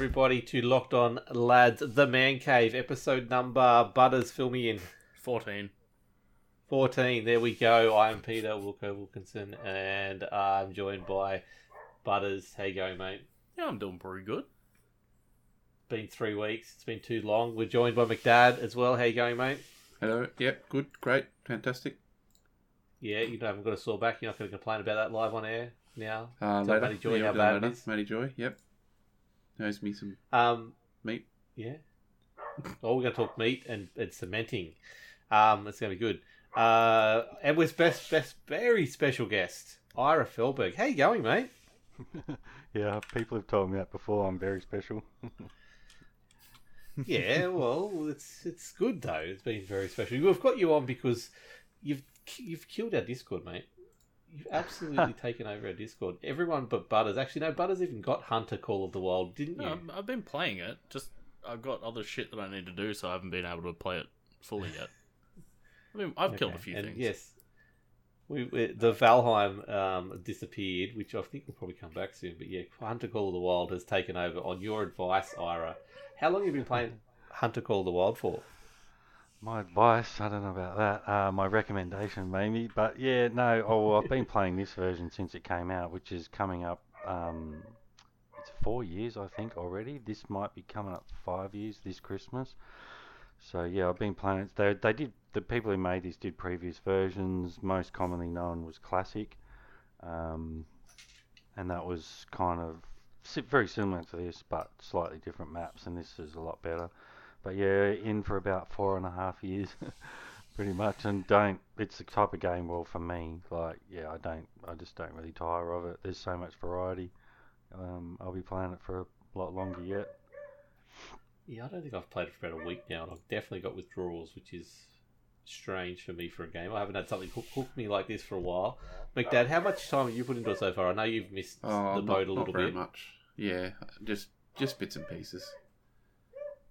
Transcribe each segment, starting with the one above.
everybody, to Locked On Lads, The Man Cave, episode number, Butters, fill me in. 14. 14, there we go. I'm Peter Wilco Wilkinson, and I'm joined by Butters. How you going, mate? Yeah, I'm doing pretty good. Been three weeks. It's been too long. We're joined by McDad as well. How you going, mate? Hello. Yep. Good. Great. Fantastic. Yeah, you haven't got a sore back. You're not going to complain about that live on air now. Uh, Tell later. Matty Joy Yeah, how bad it later. is. Matty Joy. Yep. Knows me some Um, meat. Yeah. Oh, we're going to talk meat and, and cementing. Um, it's going to be good. Uh, and with best, best, very special guest, Ira Felberg. How you going, mate? yeah, people have told me that before. I'm very special. Yeah, well, it's it's good though. It's been very special. We've got you on because you've you've killed our Discord, mate. You've absolutely taken over our Discord. Everyone but Butters. Actually, no, Butters even got Hunter Call of the Wild, didn't you? No, I've- I've been playing it. Just I've got other shit that I need to do, so I haven't been able to play it fully yet. I mean, I've killed a Okay, few and things. Yes. We, we, the Valheim um, disappeared, which I think will probably come back soon. But yeah, Hunter Call of the Wild has taken over on your advice, Ira. How long have you been playing Hunter Call of the Wild for? My advice, I don't know about that. Uh, my recommendation, maybe. But yeah, no. Oh, I've been playing this version since it came out, which is coming up. Um, it's four years, I think, already. This might be coming up five years this Christmas. So yeah, I've been playing it. They they did the people who made this did previous versions. Most commonly known was Classic, um, and that was kind of very similar to this, but slightly different maps. And this is a lot better. But yeah, in for about four and a half years, pretty much. And don't. It's the type of game. Well, for me, like yeah, I don't. I just don't really tire of it. There's so much variety. Um, I'll be playing it for a lot longer yet. Yeah, I don't think I've played it for about a week now, and I've definitely got withdrawals, which is strange for me for a game. I haven't had something hook, hook me like this for a while. McDad, how much time have you put into it so far? I know you've missed Oh, the not, boat a not little very bit, much. Yeah. Just just bits and pieces.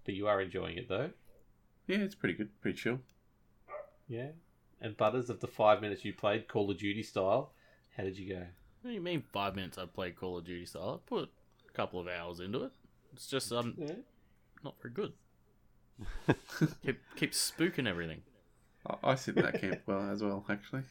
But you are enjoying it though. Yeah, it's pretty good. Pretty chill. Yeah. And Butters, of the five minutes you played, Call of Duty style, how did you go? What do you mean five minutes I played Call of Duty style? I put a couple of hours into it. It's just um Yeah. not very good. keep keep spooking everything. I, I sit in that camp well as well, actually.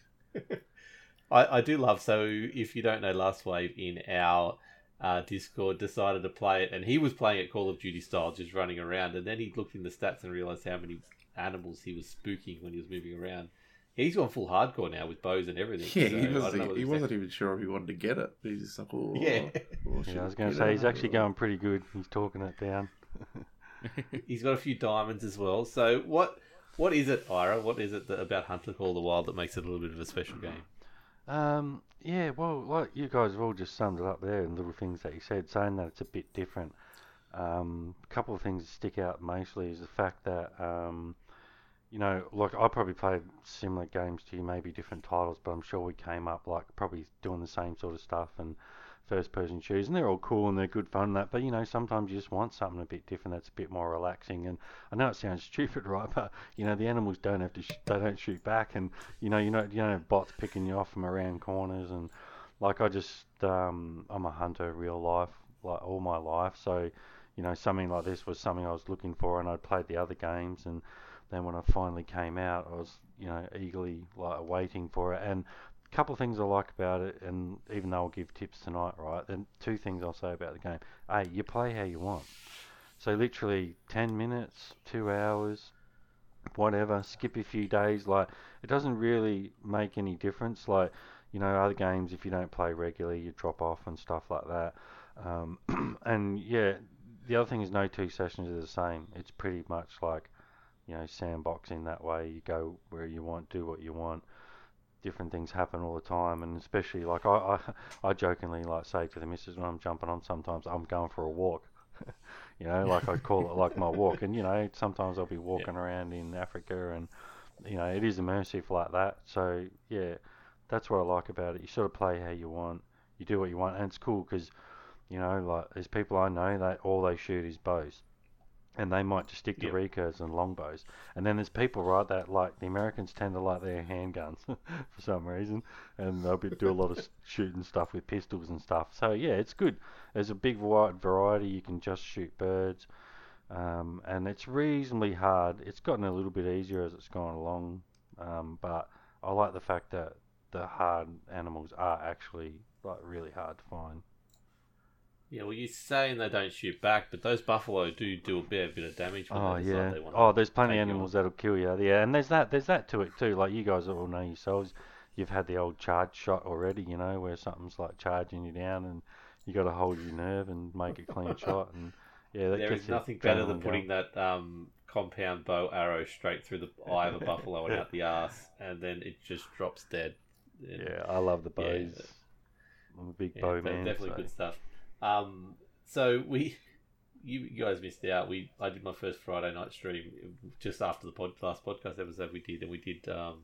I, I do love so if you don't know last wave in our uh, discord decided to play it and he was playing it call of duty style just running around and then he looked in the stats and realized how many animals he was spooking when he was moving around he's gone full hardcore now with bows and everything Yeah, so he I don't know wasn't. He wasn't even sure if he wanted to get it. He's just like, oh, Yeah. oh, Yeah, I was going to say he's actually going pretty good. He's talking it down. he's got a few diamonds as well so what what is it ira what is it that, about hunter call of the wild that makes it a little bit of a special game Um, yeah, well, like you guys have all just summed it up there and little things that you said, saying that it's a bit different. Um, a couple of things that stick out mostly is the fact that, um, you know, like I probably played similar games to you, maybe different titles, but I'm sure we came up like probably doing the same sort of stuff and first person shooters, and they're all cool and they're good fun and that. But you know, sometimes you just want something a bit different that's a bit more relaxing. And I know it sounds stupid, right? But you know, the animals don't have to, sh- they don't shoot back, and you know, you know, you don't have bots picking you off from around corners and like I just um, I'm a hunter real life like all my life so you know something like this was something I was looking for and I'd played the other games and then when I finally came out I was you know eagerly like waiting for it and a couple of things I like about it and even though I'll give tips tonight right then two things I'll say about the game a you play how you want so literally 10 minutes 2 hours whatever skip a few days like it doesn't really make any difference like you know, other games, if you don't play regularly, you drop off and stuff like that. Um, and yeah, the other thing is no two sessions are the same. It's pretty much like, you know, sandboxing that way. You go where you want, do what you want. Different things happen all the time, and especially like I, I, I jokingly like say to the missus when I'm jumping on, sometimes I'm going for a walk. you know, like I call it like my walk, and you know, sometimes I'll be walking around in Africa, and you know, it is immersive like that. So yeah, that's what I like about it. You sort of play how you want, you do what you want, and it's cool because, you know, like there's people I know that all they shoot is bows, and they might just stick to Yep. recurves and longbows. And then there's people, right, that like the Americans tend to like their handguns for some reason, and they'll be, do a lot of shooting stuff with pistols and stuff. So yeah, it's good. There's a big wide variety. You can just shoot birds, um, and it's reasonably hard. It's gotten a little bit easier as it's gone along, um, but I like the fact that the hard animals are actually like really hard to find. Yeah, well, you're saying they don't shoot back, but those buffalo do do a bit, a bit of damage. When Oh they yeah. They wanna Oh, there's plenty of animals that'll kill you. Yeah, and there's that. There's that to it too. Like you guys all know yourselves, you've had the old charge shot already. You know, where something's like charging you down, and you got to hold your nerve and make a clean shot. And yeah, There is nothing better than putting going. that um, compound bow arrow straight through the eye of a buffalo and out the ass, and then it just drops dead. And- Yeah, I love the bows. Yeah. I'm a big Yeah, bow man. definitely so- good stuff. Um, so we, you, you guys missed out. We I did my first Friday night stream just after the pod, last podcast episode we did, and we did um,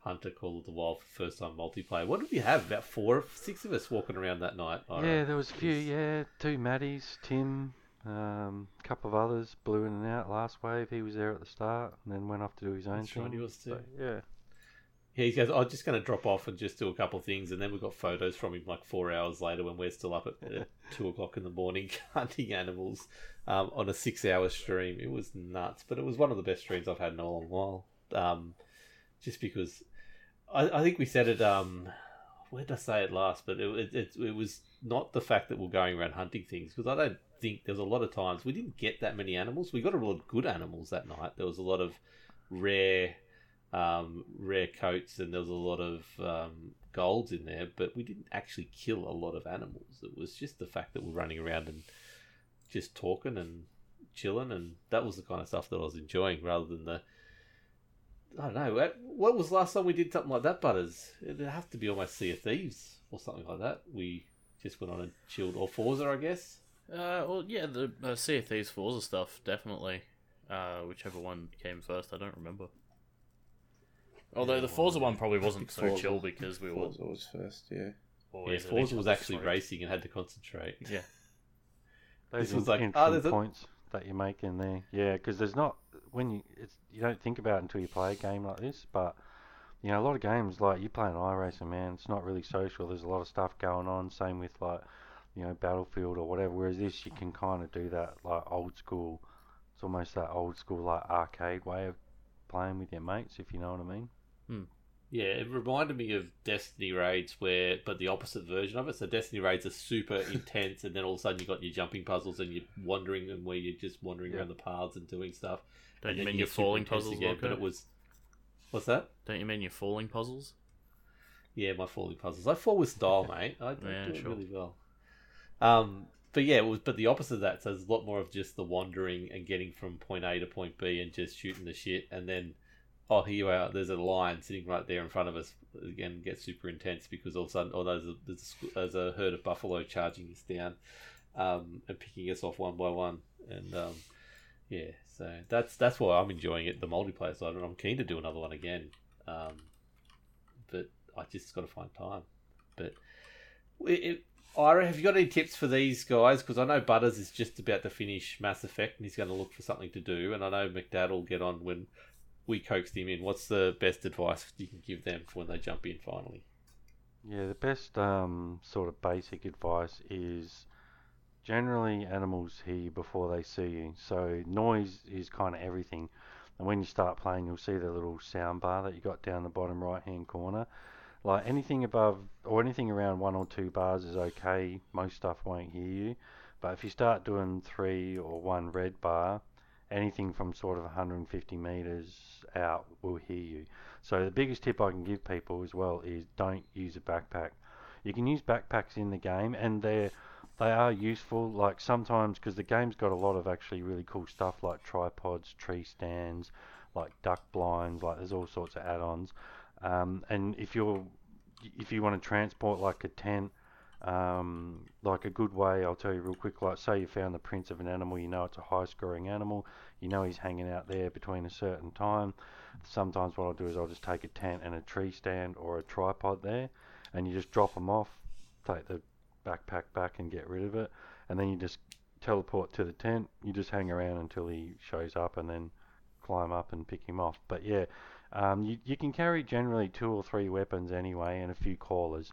Hunter Call of the Wild for first time multiplayer. What did we have? About four, six of us walking around that night. Ira. Yeah, there was a few. Yeah, two Maddies, Tim, um, a couple of others blew in and out last wave. He was there at the start, and then went off to do his own That's thing. right, too. So, yeah. He goes, I'm just going to drop off and just do a couple of things. And then we've got photos from him like four hours later when we're still up at, two o'clock in the morning hunting animals um, on a six hour stream. It was nuts, but it was one of the best streams I've had in a long while. Um, just because I, I think we said it, um, where did I say it last? But it, it, it, it was not the fact that we're going around hunting things because I don't think there's a lot of times we didn't get that many animals. We got a lot of good animals that night. There was a lot of rare um, rare coats and there was a lot of um, golds in there, but we didn't actually kill a lot of animals. It was just the fact that we're running around and just talking and chilling, and that was the kind of stuff that I was enjoying rather than the. I don't know. What- was last time we did something like that, Butters? It'd have to be almost Sea of Thieves or something like that. We just went on and chilled, or Forza, I guess. Uh, well, yeah, the uh, Sea of Thieves Forza stuff, definitely. Uh, whichever one came first, I don't remember. Although the Forza one probably wasn't so Forza. chill because we were Forza was first, yeah. Yeah, always at Forza was other's actually throats. racing and had to concentrate. Yeah, Those This was in- like, oh, interesting there's a- points that you make in there. Yeah, because there's not when you it's you don't think about it until you play a game like this. But you know, a lot of games like you play an iRacing, man, it's not really social. There's a lot of stuff going on. Same with like you know Battlefield or whatever. Whereas this, you can kind of do that like old school. It's almost that old school like arcade way of playing with your mates, if you know what I mean. Yeah, it reminded me of Destiny raids, where but the opposite version of it. So Destiny raids are super intense, and then all of a sudden you got your jumping puzzles, and you're wandering, and where you're just wandering Yeah. around the paths and doing stuff. don't and you mean get your falling puzzles? again? But it was what's that? Don't you mean your falling puzzles? Yeah, my falling puzzles. I fall with style, mate. I, I Yeah, do it sure. really well. Um, but yeah, it was. But the opposite of that, so there's a lot more of just the wandering and getting from point A to point B and just shooting the shit, and then oh, here you are. There's a lion sitting right there in front of us. Again, gets super intense because all of a sudden, oh, there's a, there's a, there's a herd of buffalo charging us down, um, and picking us off one by one, and um, yeah, so that's that's why I'm enjoying it, the multiplayer side, and I'm keen to do another one again. Um, but I just got to find time. But it, it, Ira, have you got any tips for these guys? Because I know Butters is just about to finish Mass Effect and he's going to look for something to do, and I know McDad will get on when we coaxed him in. What's the best advice you can give them when they jump in finally? Yeah, the best um, sort of basic advice is generally animals hear you before they see you. So noise is kind of everything. And when you start playing, you'll see the little sound bar that you got down the bottom right hand corner. Like anything above or anything around one or two bars is okay. Most stuff won't hear you. But if you start doing three or one red bar, anything from sort of 150 meters out will hear you. So the biggest tip I can give people as well is don't use a backpack. You can use backpacks in the game, and they're they are useful. Like sometimes because the game's got a lot of actually really cool stuff like tripods, tree stands, like duck blinds. Like there's all sorts of add-ons. Um, and if you're if you want to transport like a tent, um, like a good way, I'll tell you real quick. Like say you found the prints of an animal, you know it's a high-scoring animal. You know he's hanging out there between a certain time sometimes what I'll do is I'll just take a tent and a tree stand or a tripod there, and you just drop them off, take the backpack back and get rid of it, and then you just teleport to the tent. You just hang around until he shows up, and then climb up and pick him off. But yeah, um, you you can carry generally two or three weapons anyway, and a few callers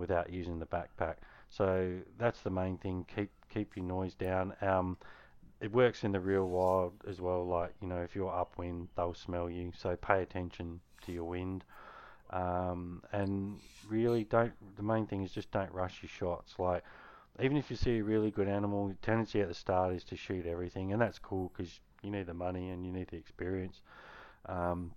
without using the backpack. So that's the main thing. Keep keep your noise down. Um, it works in the real wild as well. Like you know, if you're upwind, they'll smell you. So pay attention to your wind. Um, and really don't. The main thing is just don't rush your shots. Like even if you see a really good animal, the tendency at the start is to shoot everything, and that's cool because you need the money and you need the experience. Um,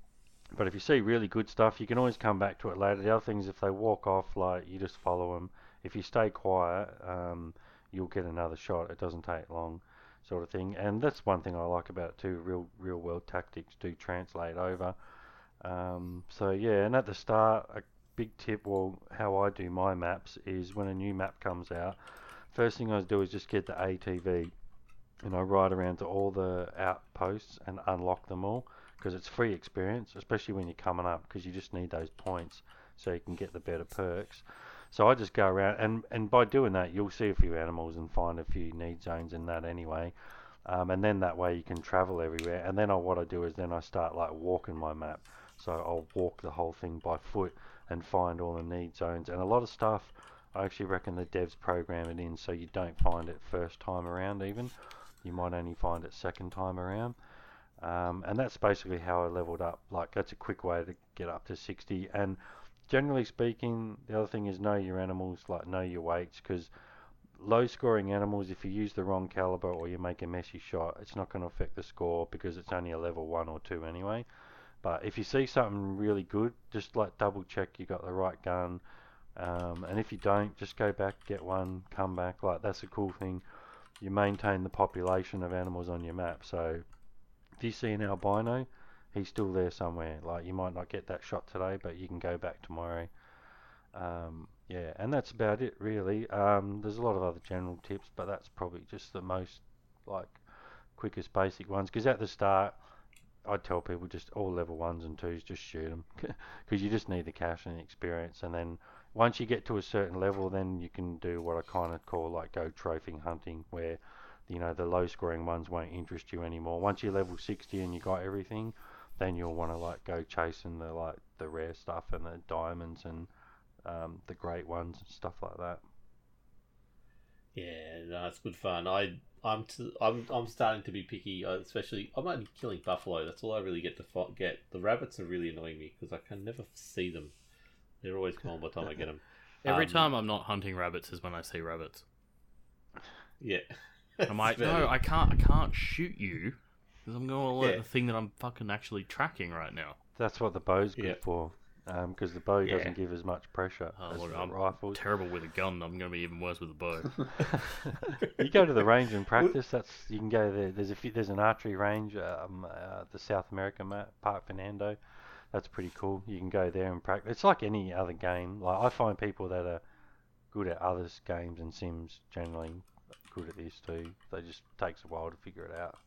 but if you see really good stuff, you can always come back to it later. The other thing is if they walk off, like you just follow them. If you stay quiet, um, you'll get another shot. It doesn't take long, sort of thing. And that's one thing I like about it too. Real, real world tactics do translate over. Um, so yeah, and at the start, a big tip, well, how I do my maps is when a new map comes out, first thing I do is just get the ATV, and I ride around to all the outposts and unlock them all because it's free experience, especially when you're coming up because you just need those points so you can get the better perks. So I just go around and and by doing that, you'll see a few animals and find a few need zones in that anyway. Um, and then that way you can travel everywhere. And then I, what I do is then I start like walking my map. So I'll walk the whole thing by foot and find all the need zones. And a lot of stuff, I actually reckon the devs program it in so you don't find it first time around even. You might only find it second time around. Um, and that's basically how I leveled up. Like that's a quick way to get up to 60. And generally speaking, the other thing is know your animals, like know your weights, because low scoring animals, if you use the wrong caliber or you make a messy shot, it's not going to affect the score because it's only a level one or two anyway. But if you see something really good, just like double check you got the right gun. Um, and if you don't, just go back, get one, come back. Like that's a cool thing. You maintain the population of animals on your map. So if you see an albino, he's still there somewhere. Like you might not get that shot today, but you can go back tomorrow. Um, yeah, and that's about it really. Um, there's a lot of other general tips, but that's probably just the most like quickest basic ones. Because at the start, I'd tell people just all level ones and twos, just shoot them, because you just need the cash and the experience. And then once you get to a certain level, then you can do what I kind of call like go trophy hunting, where you know the low scoring ones won't interest you anymore. Once you're level 60 and you got everything, then you'll want to like go chasing the like the rare stuff and the diamonds and um, the great ones and stuff like that. Yeah, no, it's good fun. I I'm t- I'm I'm starting to be picky, uh, especially I'm only killing buffalo. That's all I really get to fo- get. The rabbits are really annoying me because I can never see them. They're always gone by the time I get them. Every Um, time I'm not hunting rabbits is when I see rabbits. Yeah. I'm like, no, I can't, I can't shoot you because I'm going to alert Yeah. the thing that I'm fucking actually tracking right now. That's what the bow's good Yeah. for, because the bow Yeah. doesn't give as much pressure Oh, as look, I'm rifles. Terrible with a gun. I'm going to be even worse with a bow. you go to the range and practice. That's you can go there. There's a few, there's an archery range, um, uh, the South American map, Park Fernando. That's pretty cool. You can go there and practice. It's like any other game. Like I find people that are good at other games and sims generally good at this too. They just takes a while to figure it out.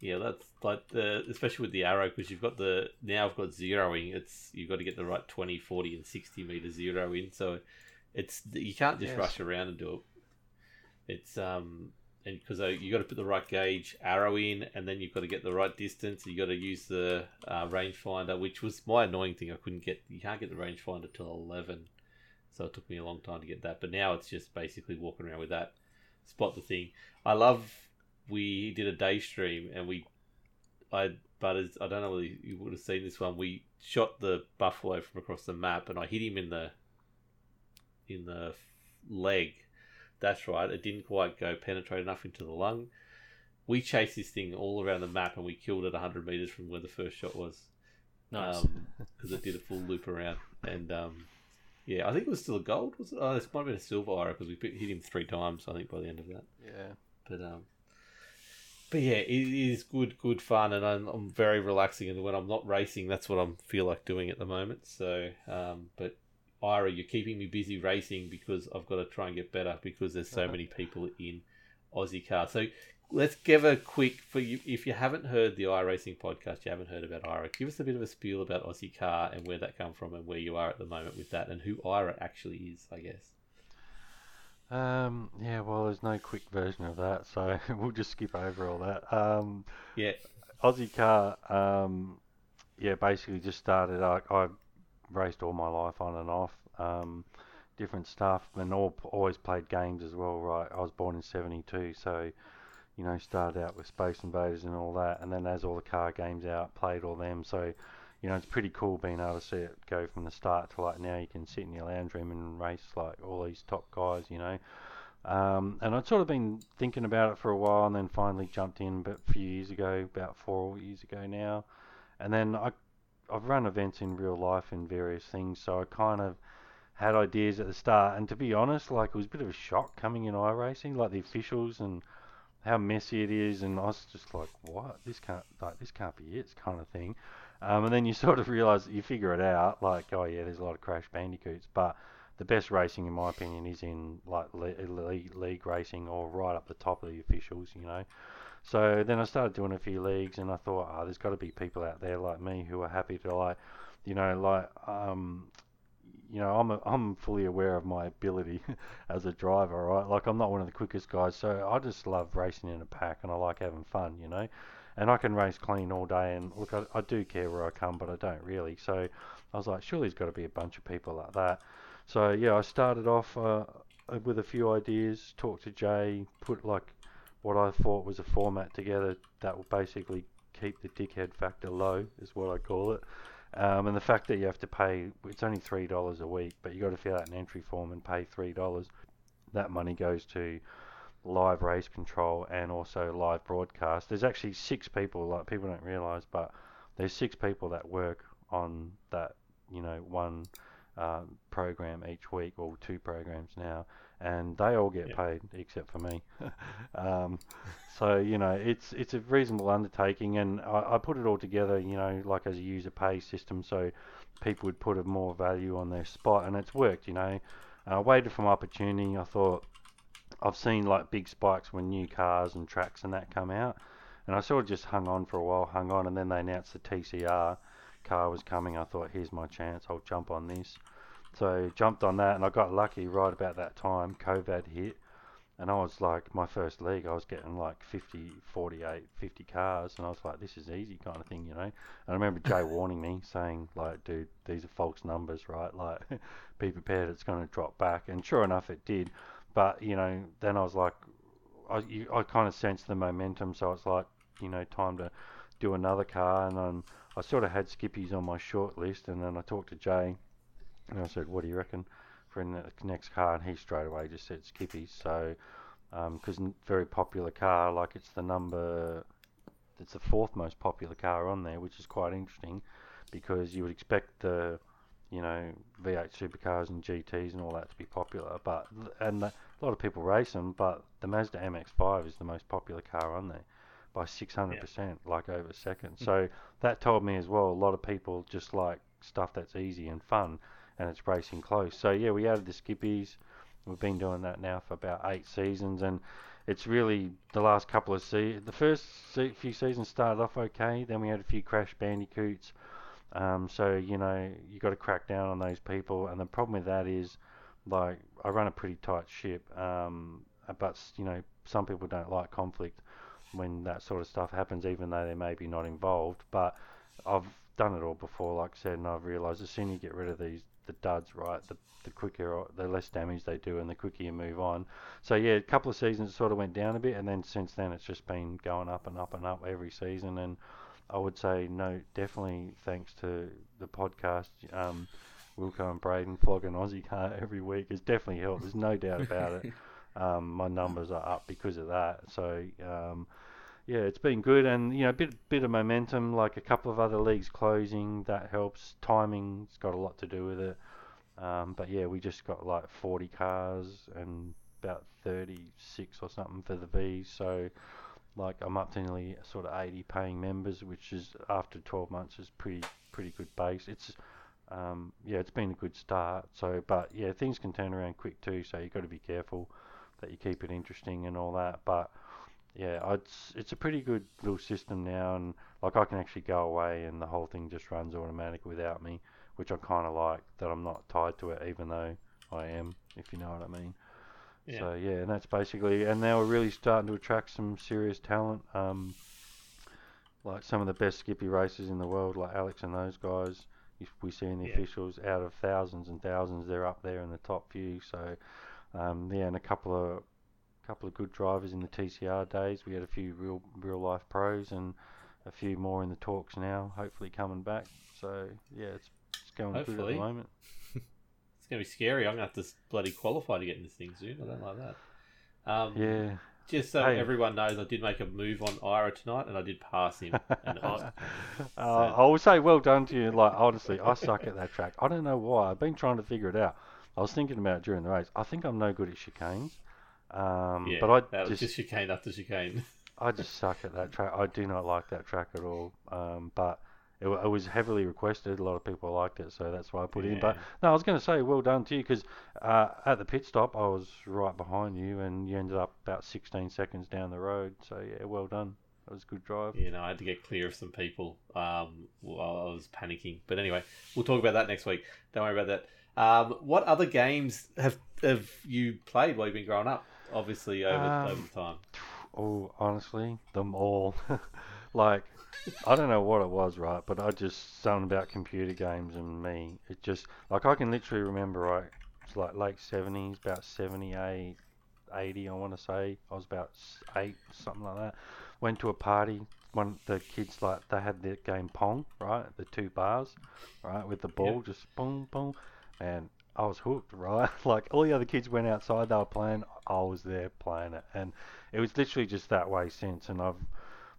Yeah, that's like the especially with the arrow because you've got the now I've got zeroing. It's you've got to get the right 20, 40, and sixty meter zero in. So it's you can't just Yes. rush around and do it. It's um and because you got to put the right gauge arrow in, and then you've got to get the right distance. You got to use the uh, rangefinder, which was my annoying thing. I couldn't get you can't get the rangefinder till eleven, so it took me a long time to get that. But now it's just basically walking around with that, spot the thing. I love. We did a day stream and we I but as, I don't know whether you would have seen this one. We shot the buffalo from across the map, and I hit him in the in the leg. That's right. It didn't quite go penetrate enough into the lung. We chased this thing all around the map, and we killed it hundred meters from where the first shot was. Nice. because it did a full loop around, and um, yeah, I think it was still a gold. Was it? Oh, this might have been a silver Ira because we hit him three times. I think by the end of that. Yeah. But um, but yeah, it is good, good fun, and I'm, I'm very relaxing. And when I'm not racing, that's what I feel like doing at the moment. So, um, but Ira, you're keeping me busy racing because I've got to try and get better because there's so many people in Aussie car. So let's give a quick for you if you haven't heard the iRacing podcast, you haven't heard about Ira. Give us a bit of a spiel about Aussie car and where that come from and where you are at the moment with that and who Ira actually is, I guess. Um, yeah, well, there's no quick version of that, so we'll just skip over all that. Um, Yeah. Aussie car, um, yeah, basically just started. I, I raced all my life on and off, um, different stuff, and all, always played games as well. Right, I was born in '72, so you know, started out with Space Invaders and all that, and then as all the car games out, played all them. So, you know, it's pretty cool being able to see it go from the start to like now. You can sit in your lounge room and race like all these top guys, you know. Um, and I'd sort of been thinking about it for a while, and then finally jumped in but a few years ago, about four years ago now. And then I, I've run events in real life in various things, so I kind of had ideas at the start. And to be honest, like it was a bit of a shock coming in iRacing, like the officials and how messy it is, and I was just like, what? This can't like this can't be it, kind of thing. Um, and then you sort of realise you figure it out, like, oh yeah, there's a lot of Crash Bandicoots, but the best racing, in my opinion, is in like league, league racing or right up the top of the officials, you know. So then I started doing a few leagues, and I thought, oh, there's got to be people out there like me who are happy to like, you know, like, um, you know, I'm a, I'm fully aware of my ability as a driver, right? Like I'm not one of the quickest guys, so I just love racing in a pack, and I like having fun, you know. And I can race clean all day, and look, I, I do care where I come, but I don't really. So I was like, surely there's got to be a bunch of people like that. So yeah, I started off uh, with a few ideas, talked to Jay, put like what I thought was a format together that will basically keep the dickhead factor low, is what I call it. Um, and the fact that you have to pay, it's only three dollars a week, but you've got to fill out an entry form and pay three dollars. That money goes to live race control and also live broadcast. There's actually six people, like people don't realise, but there's six people that work on that, you know, one um, program each week, or two programs now, and they all get paid except for me. um, so you know, it's it's a reasonable undertaking, and I, I, put it all together, you know, like as a user pay system, so people would put a more value on their spot, and it's worked. You know, I waited for my opportunity. I thought I've seen like big spikes when new cars and tracks and that come out, and I sort of just hung on for a while, hung on, and then they announced the TCR car was coming. I thought, here's my chance. I'll jump on this. So jumped on that, and I got lucky right about that time. COVID hit, and I was like, my first league, I was getting like 50, 48, 50 cars, and I was like, this is easy kind of thing, you know. And I remember Jay warning me, saying like, dude, these are false numbers, right? Like, be prepared, it's going to drop back. And sure enough, it did. But you know, then I was like, I, you, I kind of sensed the momentum, so it's like, you know, time to do another car, and um, I sort of had Skippies on my short list, and then I talked to Jay, and I said, what do you reckon for the next car? And he straight away just said Skippy. So, because um, very popular car, like it's the number, it's the fourth most popular car on there, which is quite interesting, because you would expect the you know, V8 supercars and GTs and all that to be popular, but and the, a lot of people race them, but the Mazda MX-5 is the most popular car on there by 600%, yeah. like over a second. Mm. So that told me as well, a lot of people just like stuff that's easy and fun, and it's racing close. So yeah, we added the skippies. We've been doing that now for about eight seasons, and it's really the last couple of seasons. The first few seasons started off okay. Then we had a few crash bandicoots. Um, so you know you got to crack down on those people, and the problem with that is, like I run a pretty tight ship, um, but you know some people don't like conflict when that sort of stuff happens, even though they may be not involved. But I've done it all before, like I said, and I've realised as soon as you get rid of these the duds, right, the the quicker, the less damage they do, and the quicker you move on. So yeah, a couple of seasons sort of went down a bit, and then since then it's just been going up and up and up every season. And I would say no, definitely thanks to the podcast. Um, Wilco and Braden flogging Aussie car every week has definitely helped. There's no doubt about it. Um, my numbers are up because of that. So um, yeah, it's been good, and you know, a bit bit of momentum. Like a couple of other leagues closing, that helps. Timing's got a lot to do with it. Um, but yeah, we just got like 40 cars and about 36 or something for the V's. So like I'm up to nearly sort of 80 paying members, which is after 12 months is pretty pretty good base. It's um, yeah, it's been a good start. So, but yeah, things can turn around quick too. So you've got to be careful that you keep it interesting and all that. But yeah, it's it's a pretty good little system now, and like I can actually go away and the whole thing just runs automatic without me, which I kind of like that I'm not tied to it, even though I am, if you know what I mean. Yeah. So yeah, and that's basically, and now we're really starting to attract some serious talent. Um, like some of the best Skippy racers in the world, like Alex and those guys. If we see in the Yeah. officials, out of thousands and thousands, they're up there in the top few. So um, yeah, and a couple of couple of good drivers in the TCR days. We had a few real real life pros and a few more in the talks now. Hopefully coming back. So yeah, it's it's going good at the moment. It's gonna be scary. I'm gonna have to bloody qualify to get in this thing soon. I don't like that. Um, Yeah. Just so Hey. everyone knows, I did make a move on Ira tonight, and I did pass him. And it was, Uh, I will say well done to you. Like honestly, I suck at that track. I don't know why. I've been trying to figure it out. I was thinking about it during the race. I think I'm no good at chicanes. Um, yeah, but I that was just, just chicane after chicane. I just suck at that track. I do not like that track at all. Um, but it, it was heavily requested. A lot of people liked it, so that's why I put it in. But Yeah. no, I was going to say well done to you because uh, at the pit stop I was right behind you, and you ended up about 16 seconds down the road. So yeah, well done. That was a good drive. You know, I had to get clear of some people um, while I was panicking. But anyway, we'll talk about that next week. Don't worry about that. Um, what other games have have you played while you've been growing up? Obviously, over Um, over time. Oh, honestly, them all. like, I don't know what it was, right? But I just something about computer games and me. It just like I can literally remember, right? It's like late seventies, about 78, 80, I want to say. I was about eight, something like that. Went to a party. One the kids like they had the game Pong, right? The two bars, right, with the ball, just boom, boom, and I was hooked, right? like all the other kids went outside, they were playing. I was there playing it, and it was literally just that way since. And I've,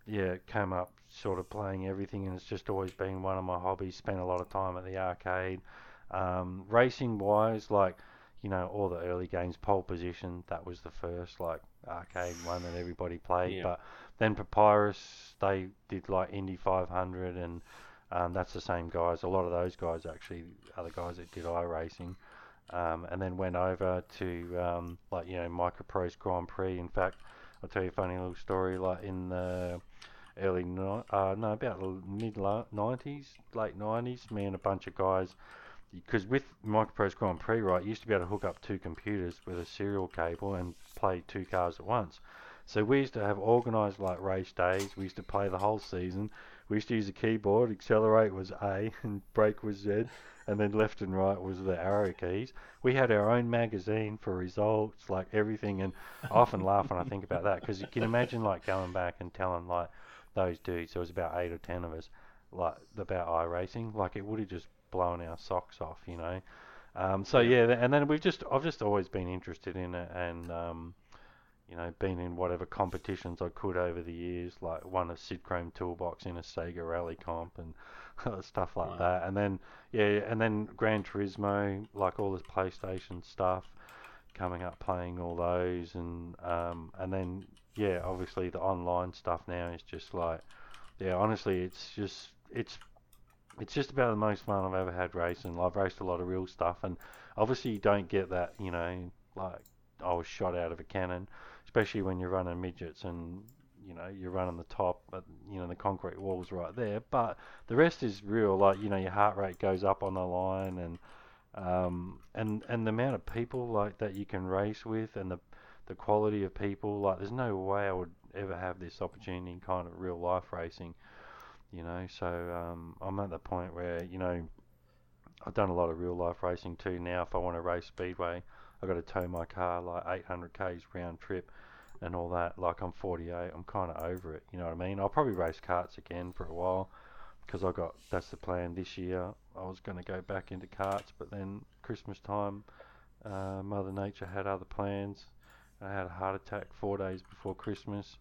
yeah, came up sort of playing everything, and it's just always been one of my hobbies. Spent a lot of time at the arcade. Um, racing wise, like you know, all the early games, pole position, that was the first like arcade one that everybody played. Yeah. But then Papyrus, they did like Indy 500, and um, that's the same guys. A lot of those guys actually are the guys that did iRacing. Um, and then went over to um, like you know Microprose Grand Prix. In fact, I'll tell you a funny little story. Like in the early ni- uh, no about the mid nineties, late nineties, me and a bunch of guys. Because with Microprose Grand Prix, right, you used to be able to hook up two computers with a serial cable and play two cars at once. So we used to have organised like race days. We used to play the whole season. We used to use a keyboard. Accelerate was A and brake was Z, and then left and right was the arrow keys. We had our own magazine for results, like everything. And I often laugh when I think about that because you can imagine like going back and telling like those dudes. There was about eight or ten of us, like about iRacing. Like it would have just blown our socks off, you know. Um, so Yeah. yeah, and then we've just I've just always been interested in it, and um, you know, been in whatever competitions I could over the years, like won a Sidchrome toolbox in a Sega Rally comp and stuff like Wow. that. And then yeah, and then Gran Turismo, like all this PlayStation stuff, coming up playing all those, and um, and then yeah, obviously the online stuff now is just like yeah, honestly, it's just it's it's just about the most fun I've ever had racing. I've raced a lot of real stuff, and obviously you don't get that, you know, like I was shot out of a cannon, especially when you're running midgets and you know you're running the top, but you know the concrete wall's right there. But the rest is real, like you know your heart rate goes up on the line, and um, and and the amount of people like that you can race with, and the the quality of people. Like there's no way I would ever have this opportunity in kind of real life racing you know. So um, I'm at the point where you know I've done a lot of real life racing too. Now, if I want to race speedway, I've got to tow my car like 800 k's round trip and all that. Like I'm 48, I'm kind of over it. You know what I mean? I'll probably race karts again for a while because I got that's the plan this year. I was going to go back into karts, but then Christmas time, uh, Mother Nature had other plans. I had a heart attack four days before Christmas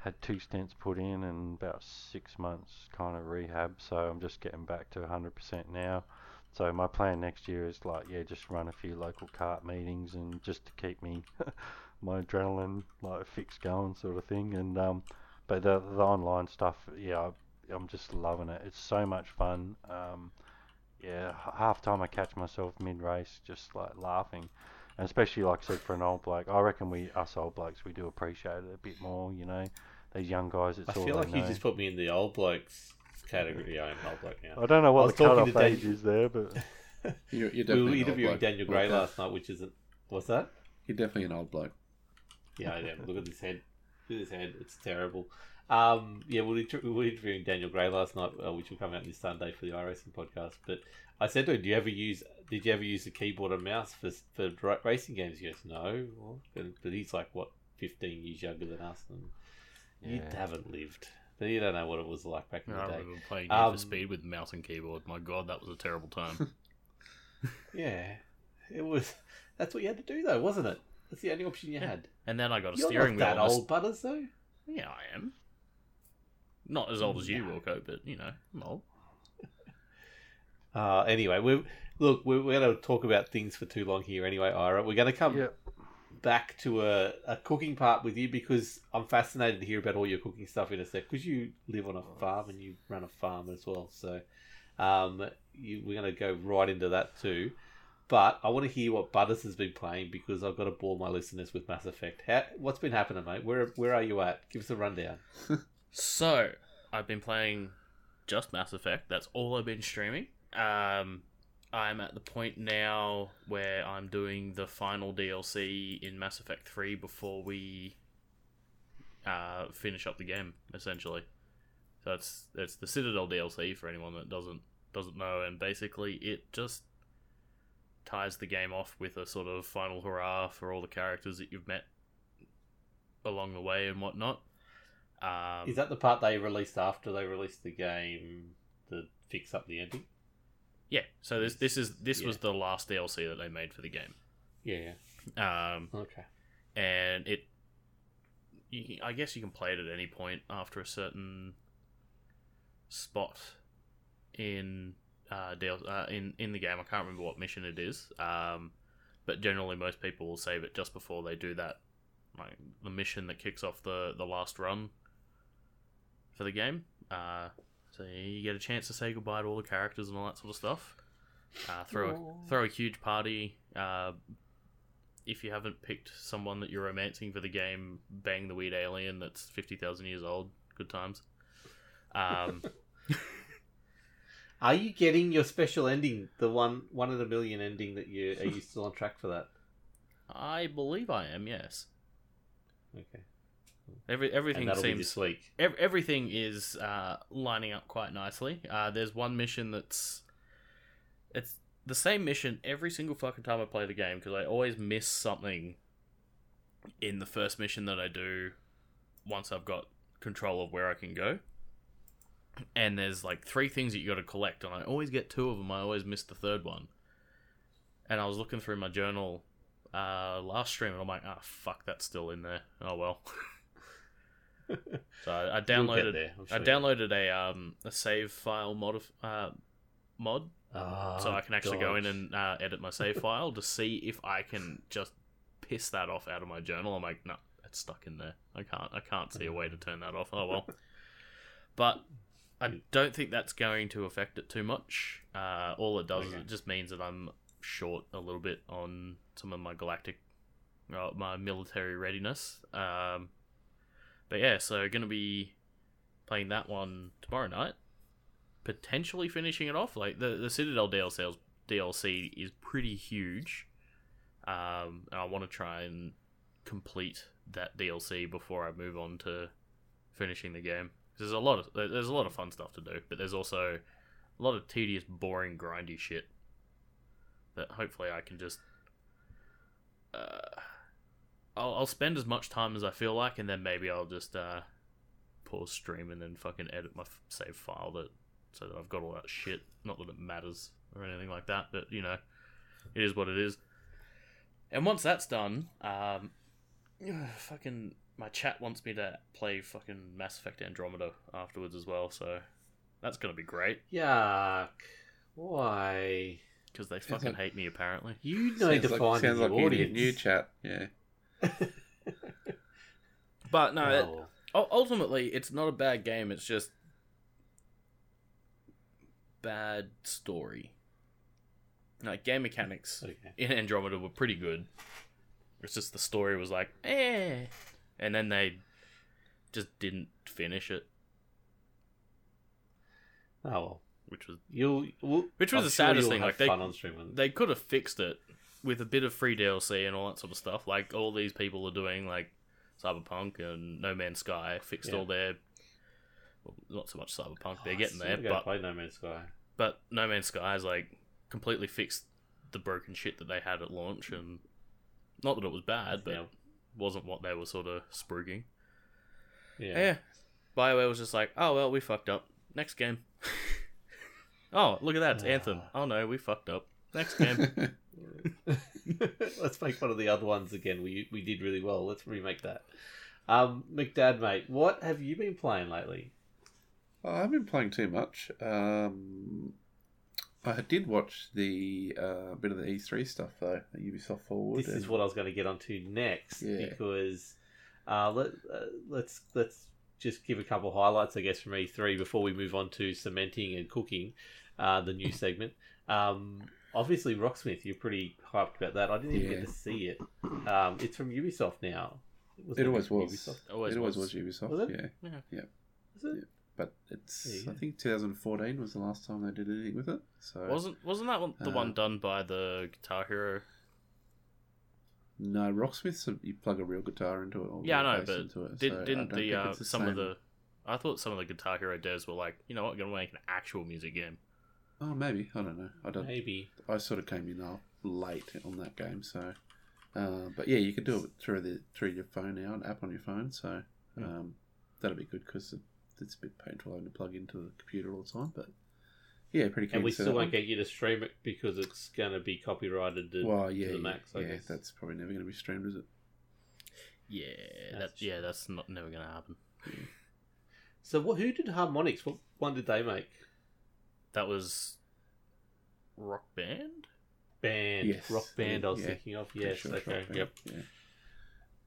had two stents put in and about six months kind of rehab. So I'm just getting back to 100% now. So my plan next year is like, yeah, just run a few local kart meetings and just to keep me my adrenaline like fix going, sort of thing. And um, but the the online stuff, yeah, I, I'm just loving it. It's so much fun. Um, yeah, half time I catch myself mid race just like laughing. And especially like I said for an old bloke, I reckon we us old blokes we do appreciate it a bit more, you know. These young guys, it's I all feel like you just put me in the old blokes category. I am an old bloke now. I don't know what the talking cut off Dan- age is there, but You're, you're We were an old interviewing. Daniel Gray Like last night, which isn't. What's that? You're definitely an old bloke. Yeah, I am. Look at this head. Look at this head. It's terrible. Um, yeah, we were, interviewing Daniel Gray last night, uh, which will come out this Sunday for the iRacing podcast. But I said to him, "Do you ever use? Did you ever use the keyboard and mouse for for racing games?" He goes, "No." Well, but, but he's like what, fifteen years younger than us, and you haven't lived. So you don't know what it was like back in I the day. remember playing Need Um, for Speed with mouse and keyboard. My god, that was a terrible time. Yeah, it was. That's what you had to do, though, wasn't it? That's the only option you Yeah. had. and then I got a You're steering not wheel. that and a- old, Butters, though. Yeah, I am. Not as old as you, No. Wilco, but you know, I'm old. Uh, anyway, we look. We're, we're going to talk about things for too long here. Anyway, Ira, we're going to come Yep. Back to a, a cooking part with you because I'm fascinated to hear about all your cooking stuff in a sec. Because you live on a farm and you run a farm as well, so um, you, we're going to go right into that too. But I want to hear what Butters has been playing because I've got to bore my listeners with Mass Effect. How, what's been happening, mate? Where where are you at? Give us a rundown. So, I've been playing just Mass Effect. That's all I've been streaming. Um, I'm at the point now where I'm doing the final DLC in Mass Effect 3 before we uh, finish up the game, essentially. So it's it's the Citadel DLC for anyone that doesn't doesn't know, and basically it just ties the game off with a sort of final hurrah for all the characters that you've met along the way and whatnot. Um, Is that the part they released after they released the game to fix up the ending? Yeah, so this this is this Yeah. was the last DLC that they made for the game, Yeah. um, Okay. and it. You, I guess you can play it at any point after a certain spot in uh, DL, uh, in in the game. I can't remember what mission it is, um, but generally most people will save it just before they do that, like the mission that kicks off the the last run for the game. Uh, so you get a chance to say goodbye to all the characters and all that sort of stuff. Uh, throw a, throw a huge party. Uh, if you haven't picked someone that you're romancing for the game, bang the weird alien that's fifty thousand years old. Good times. Um, Are you getting your special ending, the one one in a million ending that you are you still on track for that? I believe I am. Yes. Okay. Every everything seems week. ev- everything is uh, lining up quite nicely. Uh, there's one mission that's it's the same mission every single fucking time I play the game because I always miss something in the first mission that I do once I've got control of where I can go. And there's like three things that you got to collect, and I always get two of them. I always miss the third one. And I was looking through my journal uh, last stream, and I'm like, ah, fuck, that's still in there. Oh well. so I, I downloaded there, I'm I downloaded a um a save file mod uh, mod Ah, so I can actually go in and uh, edit my save file to see if I can just piss that off out of my journal. I'm like, no, it's stuck in there. I can't I can't see a way to turn that off. Oh well. But I don't think that's going to affect it too much. Uh, all it does is it just means that I'm short a little bit on some of my galactic, uh, my military readiness. Um, but yeah, so going to be playing that one tomorrow night. Potentially finishing it off. Like the the Citadel DLC DLC is pretty huge. Um, and I want to try and complete that DLC before I move on to finishing the game. There's a lot of there's a lot of fun stuff to do, but there's also a lot of tedious, boring, grindy shit that hopefully I can just. Uh, I'll, I'll spend as much time as I feel like, and then maybe I'll just uh, pause stream and then fucking edit my f- save file that so that I've got all that shit. Not that it matters or anything like that, but you know, it is what it is. And once that's done, um, fucking my chat wants me to play fucking Mass Effect Andromeda afterwards as well, so that's gonna be great Yuck. Why? because they fucking like- hate me apparently. You need Sounds to like, find sounds the like you need a audience. new chat. Yeah. But no, it- Oh. ultimately, it's not a bad game. It's just bad story. Like game mechanics Okay. in Andromeda were pretty good. It's just the story was like, eh, and then they just didn't finish it, Oh well. which was. Well, Which was I'm the saddest you'll thing, like, they- fun on stream. they could have fixed it with a bit of free DLC and all that sort of stuff, like all these people are doing, like Cyberpunk and No Man's Sky fixed Yeah. all their. Well, not so much Cyberpunk, they're Oh, getting there, but play No Man's Sky. but No Man's Sky has like completely fixed the broken shit that they had at launch, and not that it was bad, but Yeah. wasn't what they were sort of spruiking. Yeah. Yeah. Bioware was just like, oh well, we fucked up. Next game. oh, look at that, it's Anthem. Ah. Oh no, we fucked up. Next game. Let's make one of the other ones again. We we did really well. Let's remake that. Um, McDad, mate, what have you been playing lately? I haven't been playing too much. Um, I did watch the uh, bit of the E3 stuff though, the Ubisoft Forward. This is what I was going to get onto next Yeah. because uh, let uh, let's let's just give a couple highlights, I guess, from E3 before we move on to cementing and cooking, uh, the new segment. Um, obviously, Rocksmith, you're pretty hyped about that. I didn't even Yeah. get to see it. Um, it's from Ubisoft now. It never always was. Ubisoft, Always it always was. was, Ubisoft. Was it? Yeah, is it? but it's There you I go. think 2014 was the last time they did anything with it. So wasn't wasn't that one, the Uh, one done by the Guitar Hero? no Rocksmiths you plug a real guitar into it. Or Yeah, I real know, bass but into it, Did, so I didn't don't the, think uh, it's the some of same. the? I thought some of the Guitar Hero devs were like, you know what, gonna make an actual music game. Oh, maybe I don't know. I don't. Maybe. I sort of came in uh, late on that game, so. Uh, but yeah, you could do it through the through your phone now, an app on your phone. So um, that'll be good because it's a bit painful having to plug into the computer all the time. But yeah, pretty keen And we to still won't get you to stream it because it's going to be copyrighted to, Well, yeah, to the yeah, max, I yeah, guess. that's probably never going to be streamed, is it? Yeah, That's that, yeah, that's not never gonna happen. So what, who did Harmonix? What one did they make? That was Rock Band. Band. Yes. Rock Band Yeah, I was yeah. thinking of. Yes, sure okay. Yep.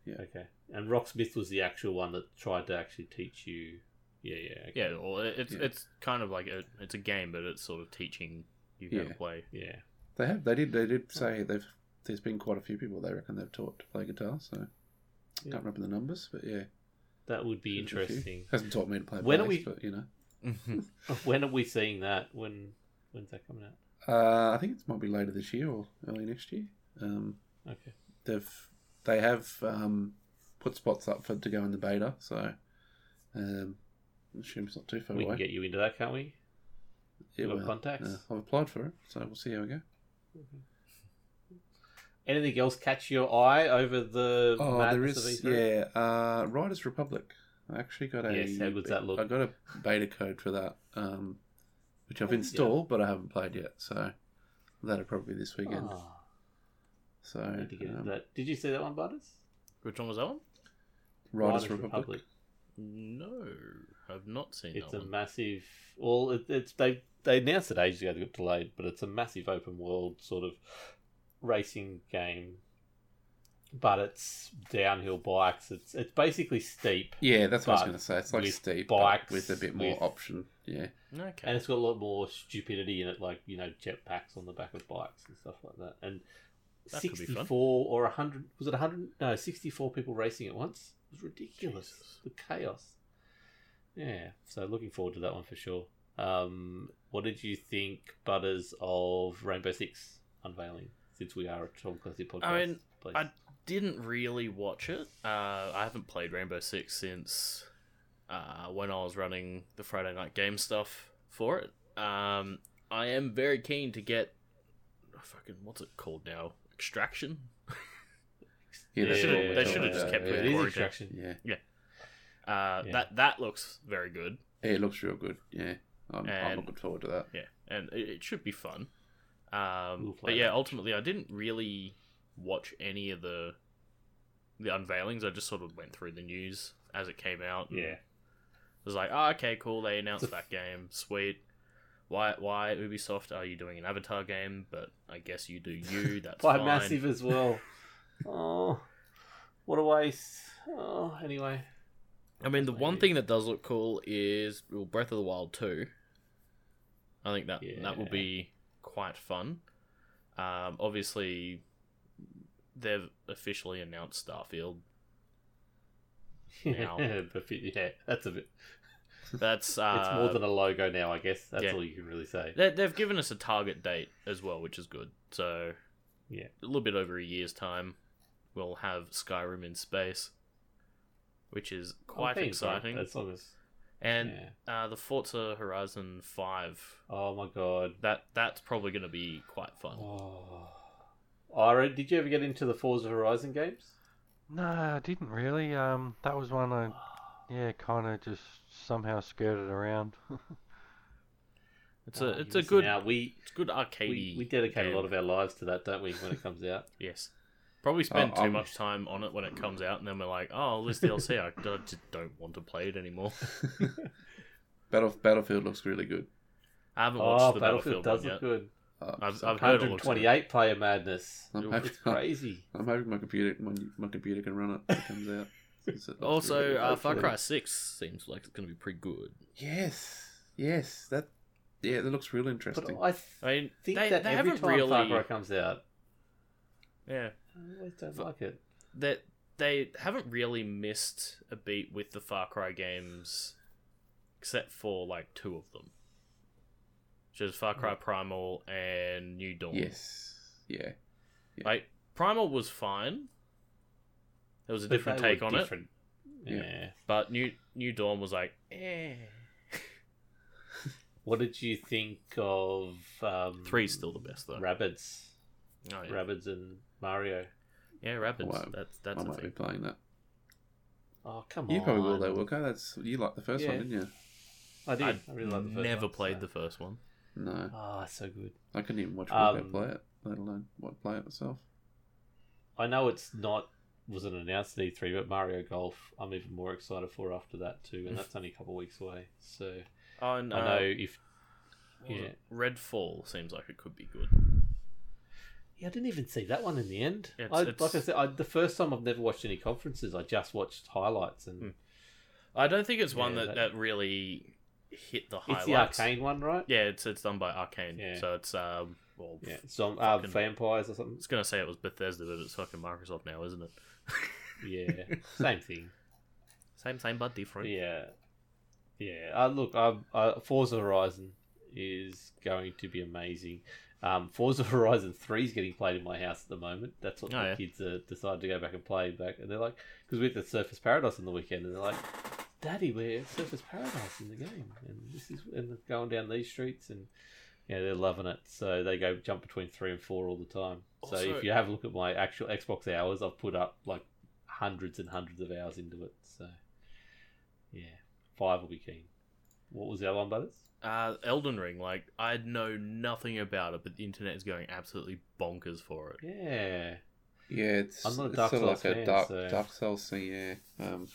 Yeah. Okay. And Rocksmith was the actual one that tried to actually teach you. Yeah, yeah. Okay. Yeah, well, it's Yeah. it's kind of like a it's a game, but it's sort of teaching you how to play. Yeah. They have. They did. They did say they've. There's been quite a few people they reckon they've taught to play guitar. So Yeah. can't remember the numbers, but yeah, That would be there's interesting. Hasn't taught me to play When are we- but you know. When are we seeing that? When when's that coming out? Uh, I think it might be later this year or early next year. Um, Okay. they've they have um, put spots up for to go in the beta, so um, I assume it's not too far We can get you into that, can't we? Yeah, well, contacts? uh, I've applied for it, so we'll see how we go. Anything else catch your eye over the Oh, there is, of E3? yeah, uh, Riders Republic. I actually got a. Yes, how good's that look? I got a beta code for that, um, which I've Oh, yeah. installed, but I haven't played yet. So that'll probably be this weekend. Oh, so need to get um, that. Did you see that one, Butters? Which one was that one? Riders, Republic. No, I've not seen It's that a one. massive. Well, it, it's they they announced it ages ago. They got delayed, but it's a massive open world sort of racing game. But it's downhill bikes. It's it's basically steep, Yeah, that's what I was going to say. It's like with steep, bikes, but with a bit more with- option. Yeah, Okay. and it's got a lot more stupidity in it, like you know jetpacks on the back of bikes and stuff like that. And That could be fun. sixty four or hundred was it hundred? No, sixty four people racing at once. It was ridiculous. Jesus. The chaos. Yeah, so looking forward to that one for sure. Um, what did you think, Butters, of Rainbow Six unveiling? Since we are a Tom Clancy podcast, I mean, please. I didn't really watch it. Uh, I haven't played Rainbow Six since uh, when I was running the Friday night game stuff for it. Um, I am very keen to get fucking what's it called now? Extraction. yeah. They should've- what we're they should've just kept yeah. it with is Quarantine. extraction. Yeah, Uh, Yeah. That that looks very good. Yeah, it looks real good. Yeah, I'm, I'm looking forward to that. Yeah, and it, it should be fun. Um, We'll but yeah, ultimately, I didn't really watch any of the the unveilings. I just sort of went through the news as it came out. Yeah, was like, oh, okay, cool. They announced that game. Sweet. Why, why Ubisoft are you doing an Avatar game? But I guess you do you. That's by fine. massive as well. oh, what a waste. Oh, anyway, I mean, the one thing that does look cool is well, Breath of the Wild two. I think that that will be quite fun. Um, obviously, they've officially announced Starfield. Now. yeah, that's a bit. That's uh, It's more than a logo now, I guess. That's yeah. all you can really say. they, they've given us a target date as well, which is good. So Yeah. a little bit over a year's time, we'll have Skyrim in space, which is quite exciting. As long as And yeah. uh, the Forza Horizon Five. Oh my god. that that's probably going to be quite fun. Oh. Ira, did you ever get into the Forza Horizon games? No, I didn't really. Um, that was one I, yeah, kind of just somehow skirted around. It's Oh, a it's a missing good out. We it's good arcade. we, we dedicate a lot of our lives to that, don't we? When it comes out. yes. Probably spend Oh, too I'm- much time on it when it comes out, and then we're like, oh, this DLC, I just don't want to play it anymore. Battle Battlefield looks really good. I haven't watched Oh, the Battlefield Battlefield, does one look yet. good. Uh, I've- so I've heard it looks 128 player madness. I'm hoping, It's crazy. I'm hoping my computer my, my computer can run it when it comes out. Since it Also, uh, Far. Cry Six seems like it's going to be pretty good. Yes, yes, that yeah, that looks real interesting. But I th- I mean, think they, that they every time really, Far Cry comes out, yeah, I always don't F- like it. that they haven't really missed a beat with the Far Cry games, except for like two of them, which is Far Cry Primal and New Dawn. yes, yeah, like Primal was fine. There was a But different take on it, different. Yeah. Yeah. but New New Dawn was like, eh. What did you think of um, Three's still the best though. Rabbids, Oh, yeah. Rabbids and Mario? yeah, Rabbids. Wow. That's I that's a might be playing that. Oh come You on! You probably will though, Wilco. That's you liked the first Yeah. one, didn't you? I did. I I, really like the first never one, played so- the first one. No, Ah, so good. I couldn't even watch Wilco Um, play it, let alone what play it myself. I know it's not wasn't announced at E3, but Mario Golf, I'm even more excited for after that too, and that's only a couple of weeks away. So Oh, and, I know if what was yeah. Redfall seems like it could be good. yeah, I didn't even see that one in the end. It's- I, like I said, I, the first time I've never watched any conferences. I just watched highlights, and Hmm. I don't think it's one Yeah, that, that- that really hit the it's highlights. the Arkane one, right? Yeah, it's it's done by Arkane. Yeah. So it's um well Yeah, some uh, Fucking- vampires or something. I was gonna say it was Bethesda, but it's fucking Microsoft now, isn't it? Yeah, same thing. Same same but different. Yeah, yeah. Uh, look, um, uh, Forza Horizon is going to be amazing. Um, Forza Horizon Three is getting played in my house at the moment. That's what Oh, the yeah. kids uh, decided to go back and play back, and they're like, because we had the Surfers Paradise on the weekend, and they're like, "Daddy, we're Surfers Paradise in the game, and this is and going down these streets, and yeah, they're loving it. So they go jump between three and four all the time. So if you have a look at my actual Xbox hours, I've put up like hundreds and hundreds of hours into it. So yeah, five will be keen. What was the other one, Butters? Uh, Elden Ring, like I know nothing about it, but the internet is going absolutely bonkers for it. Yeah, Yeah, it's, I'm not a it's Dark sort of Souls like a fan, dark, so- Dark Souls thing, yeah. Um,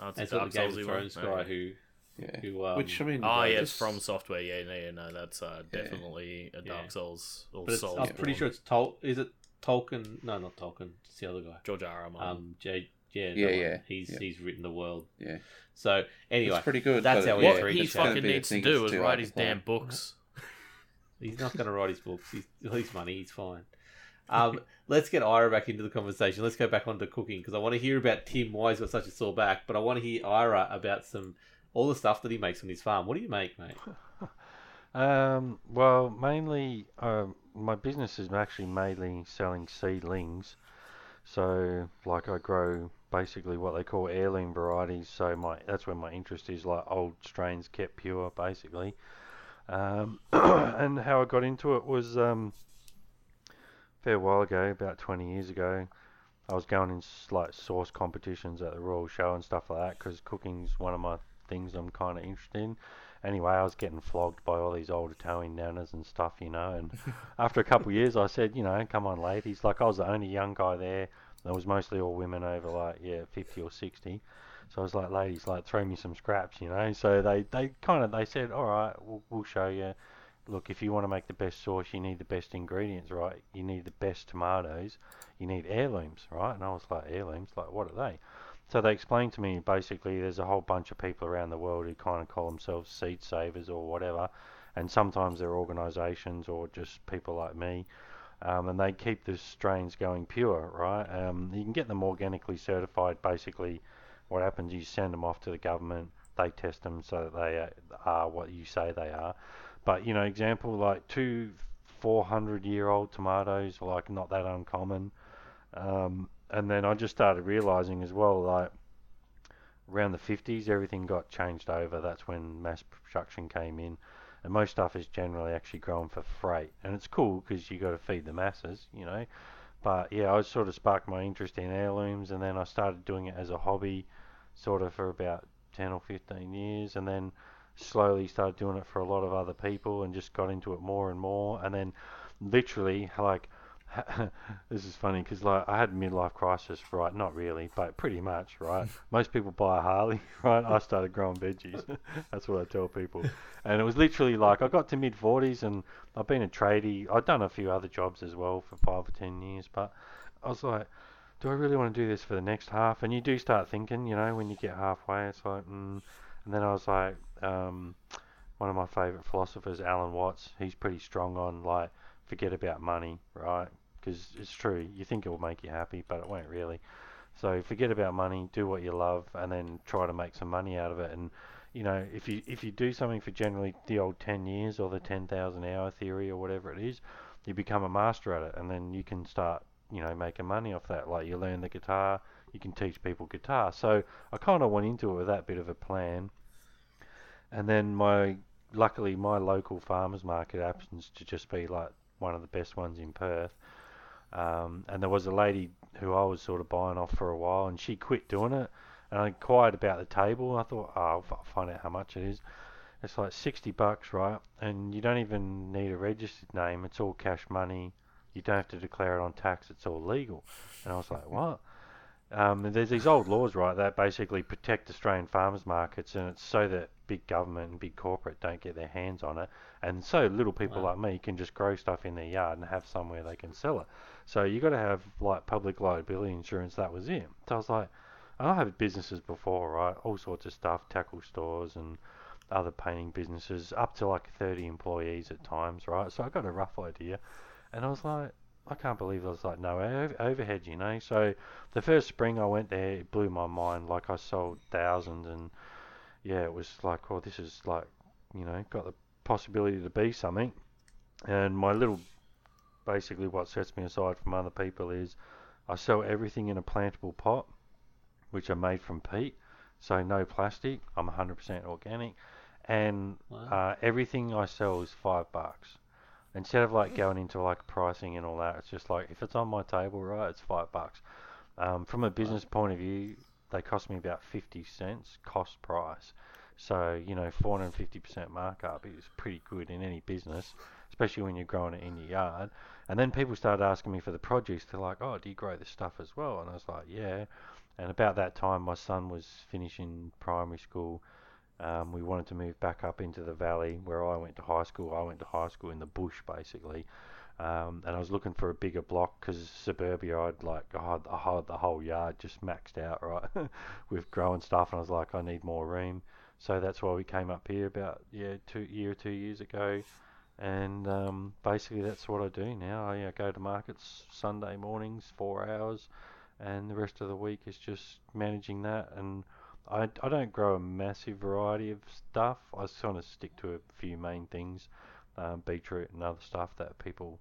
Oh, it's and a so the Dark Game of Souls-y Thrones guy who yeah. who um, Which I mean, Oh yeah, it's just- FromSoftware. Yeah, no, yeah, no, that's uh, Yeah. definitely a Dark Yeah. Souls or but Souls. I'm pretty sure it's Tol. Is it Tolkien? No, not Tolkien. It's the other guy. George R. R. Martin. Um, J. Yeah, Yeah, that yeah, He's yeah. he's written the world. Yeah. So anyway, It's pretty good. that's how it- we yeah, what he it's it's gonna fucking needs to do is write his damn books. He's not going to write his books. He's at least money. He's fine. Um, let's get Ira back into the conversation. Let's go back onto cooking because I want to hear about Tim. Why he's got such a sore back, but I want to hear Ira about some all the stuff that he makes on his farm. What do you make, mate? Um, well, mainly, um, my business is actually mainly selling seedlings. So, like, I grow basically what they call heirloom varieties. So, my that's where my interest is, like old strains kept pure, basically. Um, and how I got into it was um, fair while ago, about 20 years ago. I was going in like sauce competitions at the Royal Show and stuff like that because cooking's one of my things I'm kind of interested in anyway, I was getting flogged by all these old Italian nanas and stuff, you know. And after a couple of years, I said, you know, come on, ladies. Like I was the only young guy there. There was mostly all women over like yeah, fifty or sixty. So I was like, ladies, like throw me some scraps, you know. So they they kind of they said, all right, we'll, we'll show you. Look, if you want to make the best sauce, you need the best ingredients, right? You need the best tomatoes. You need heirlooms, right? And I was like, heirlooms, like what are they? So they explained to me basically there's a whole bunch of people around the world who kind of call themselves seed savers or whatever, and sometimes they're organisations or just people like me, um, and they keep the strains going pure, right? Um, you can get them organically certified. Basically, what happens is you send them off to the government, they test them so that they uh, are what you say they are. But you know, example like two 400 year old tomatoes, like not that uncommon. Um, and then I just started realizing as well, like around the 50s, everything got changed over. That's when mass production came in, and most stuff is generally actually grown for freight, and it's cool because you got to feed the masses, you know. But yeah, I sort of sparked my interest in heirlooms, and then I started doing it as a hobby, sort of for about 10 or 15 years, and then slowly started doing it for a lot of other people, and just got into it more and more, and then literally like this is funny because like I had midlife crisis, right? Not really, but pretty much, right? Most people buy a Harley, right? I started growing veggies. That's what I tell people. And it was literally like I got to mid forties and I've been a tradie. I've done a few other jobs as well for five or ten years, but I was like, do I really want to do this for the next half? And you do start thinking, you know, when you get halfway, it's like, mm. And then I was like, um, one of my favorite philosophers, Alan Watts. He's pretty strong on like forget about money, right? Because it's true. You think it will make you happy, but it won't really. So forget about money, do what you love, and then try to make some money out of it. And you know, if you if you do something for generally the old 10 years or the 10,000 hour theory or whatever it is, you become a master at it, and then you can start you know making money off that. Like you learn the guitar, you can teach people guitar. So I kind of went into it with that bit of a plan. And then my luckily my local farmers market happens to just be like one of the best ones in Perth. Um, and there was a lady who I was sort of buying off for a while, and she quit doing it. And I inquired about the table. I thought, oh, I'll find out how much it is. It's like 60 bucks, right? And you don't even need a registered name. It's all cash money. You don't have to declare it on tax. It's all legal. And I was like, what? Um, there's these old laws, right, that basically protect Australian farmers markets, and it's so that big government and big corporate don't get their hands on it, and so little people Wow. like me can just grow stuff in their yard and have somewhere they can sell it. So you got to have like public liability insurance. That was it. So I was like, I have businesses before, right? All sorts of stuff, tackle stores and other painting businesses, up to like 30 employees at times, right? So I got a rough idea, and I was like, I can't believe there was like no o- overhead, you know. So the first spring I went there, it blew my mind. Like I sold thousands, and yeah, it was like, oh, this is like, you know, got the possibility to be something. And my little, basically, what sets me aside from other people is I sell everything in a plantable pot, which are made from peat, so no plastic. I'm 100% organic, and Wow. uh, everything I sell is five bucks. Instead of like going into like pricing and all that, it's just like if it's on my table, right, it's five bucks. Um, from a business point of view, they cost me about 50 cents cost price. So, you know, 450% markup is pretty good in any business, especially when you're growing it in your yard. And then people started asking me for the produce. They're like, oh, do you grow this stuff as well? And I was like, yeah. And about that time, my son was finishing primary school. Um, we wanted to move back up into the valley where I went to high school. I went to high school in the bush, basically. Um, and I was looking for a bigger block because suburbia, I'd like, I had the whole yard just maxed out, right, with growing stuff. And I was like, I need more room. So that's why we came up here about, yeah, two year or two years ago. And um, basically, that's what I do now. I uh, go to markets Sunday mornings, four hours, and the rest of the week is just managing that. And I, I don't grow a massive variety of stuff. I sort of stick to a few main things, um, beetroot and other stuff that people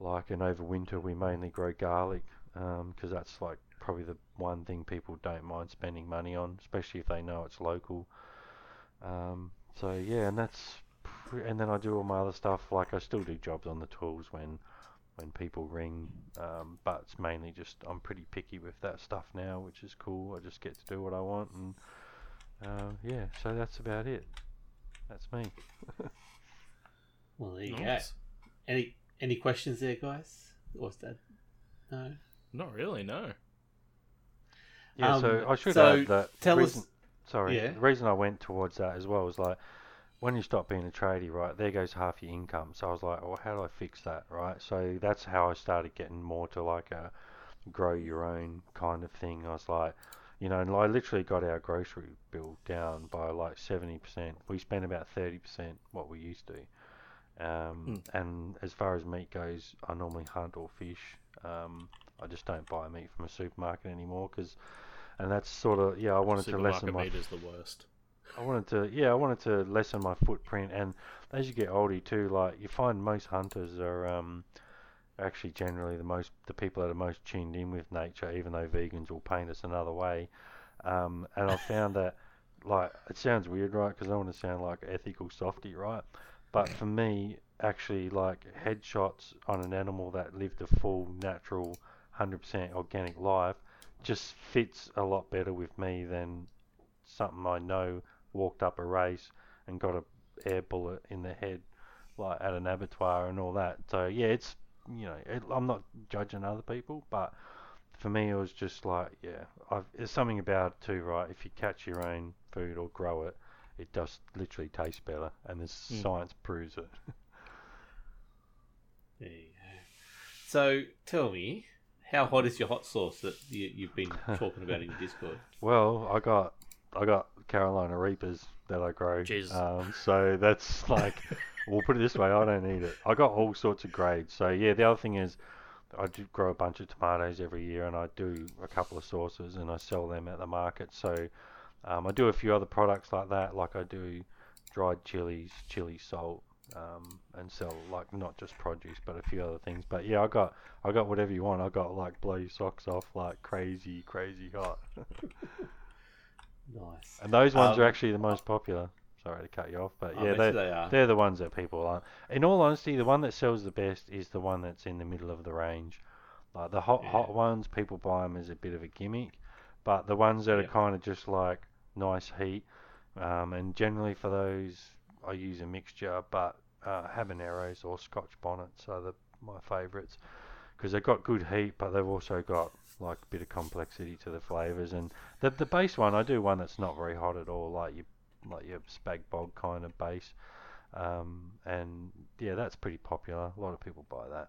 like. And over winter, we mainly grow garlic because that's like probably the one thing people don't mind spending money on, especially if they know it's local. Um, so yeah, and that's and then I do all my other stuff. Like I still do jobs on the tools when when people ring, um, but it's mainly just I'm pretty picky with that stuff now, which is cool. I just get to do what I want, and uh, yeah, so that's about it. That's me. Well, there you Nice. go. Any any questions there, guys? What's that? No. Not really, no. Yeah, Um, so I should so add that. tell reason, us- Sorry, Yeah. the reason I went towards that as well was like when you stop being a tradie, right? There goes half your income. So I was like, well, how do I fix that, right? So that's how I started getting more to like a grow your own kind of thing. I was like, you know, and I literally got our grocery bill down by like seventy percent. We spent about thirty percent what we used to. Um, And as far as meat goes, I normally hunt or fish. Um, I just don't buy meat from a supermarket anymore because, and that's sort of yeah. I wanted to lessen my meat is the worst. I wanted to, yeah, I wanted to lessen my footprint. And as you get older too, like you find most hunters are um, actually generally the most the people that are most tuned in with nature, even though vegans will paint us another way. Um, and I found that, like, it sounds weird, right? Because I want to sound like ethical softy, right? But for me, actually, like headshots on an animal that lived a full, natural, 100% organic life just fits a lot better with me than something I know walked up a race and got a air bullet in the head, like at an abattoir and all that. So yeah, it's you know, it, I'm not judging other people, but for me, it was just like, yeah, I've, there's something about it too, right? If you catch your own food or grow it, it does literally taste better, and the Mm. science proves it. There you go. So tell me, how hot is your hot sauce that you, you've been talking about in your Discord? Well, I got I got Carolina Reapers that I grow. Jesus. Um, so that's like, we'll put it this way, I don't need it. I got all sorts of grades. So yeah, the other thing is, I do grow a bunch of tomatoes every year, and I do a couple of sauces, and I sell them at the market. So um, I do a few other products like that, like I do dried chilies, chili salt, um, and sell like not just produce, but a few other things. But yeah, I got I got whatever you want. I got like blow your socks off, like crazy, crazy hot. Nice. And those ones are Um, actually the most popular. Sorry to cut you off, but yeah, they, you they are. they're the ones that people aren't. In all honesty, the one that sells the best is the one that's in the middle of the range. Like the hot Yeah. hot ones, people buy them as a bit of a gimmick, but the ones that Yeah. are kind of just like nice heat, um, and generally for those I use a mixture, but uh, habaneros or Scotch bonnets are the my favourites because they've got good heat, but they've also got like a bit of complexity to the flavours. And the the base one, I do one that's not very hot at all, like your like your spag bog kind of base. Um, and yeah, that's pretty popular. A lot of people buy that.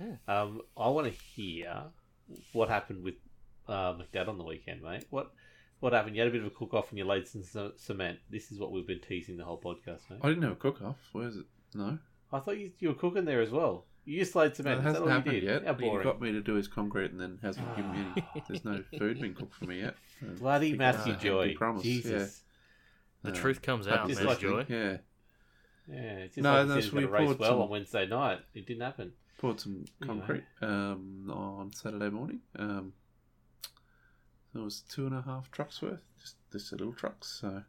Yeah. Um, I want to hear what happened with uh, McDad on the weekend, mate. What what happened? You had a bit of a cook off and you laid some c- cement. This is what we've been teasing the whole podcast, mate. I didn't have a cook off. Where's it? No. I thought you, you were cooking there as well. You just laid cement. Is that hasn't all you happened did? yet. How He boring. got me to do his concrete and then hasn't given me any. There's no food being cooked for me yet. Uh, Bloody I Matthew that's Joy. promise, Jesus. The Uh, truth comes out, just like- Joy. Yeah. Yeah, it's just No, like no, he said he's so going we to race poured well some- on Wednesday night. It didn't happen. Poured some Yeah. concrete um, on Saturday morning. Um, there was two and a half trucks worth, just just little trucks. So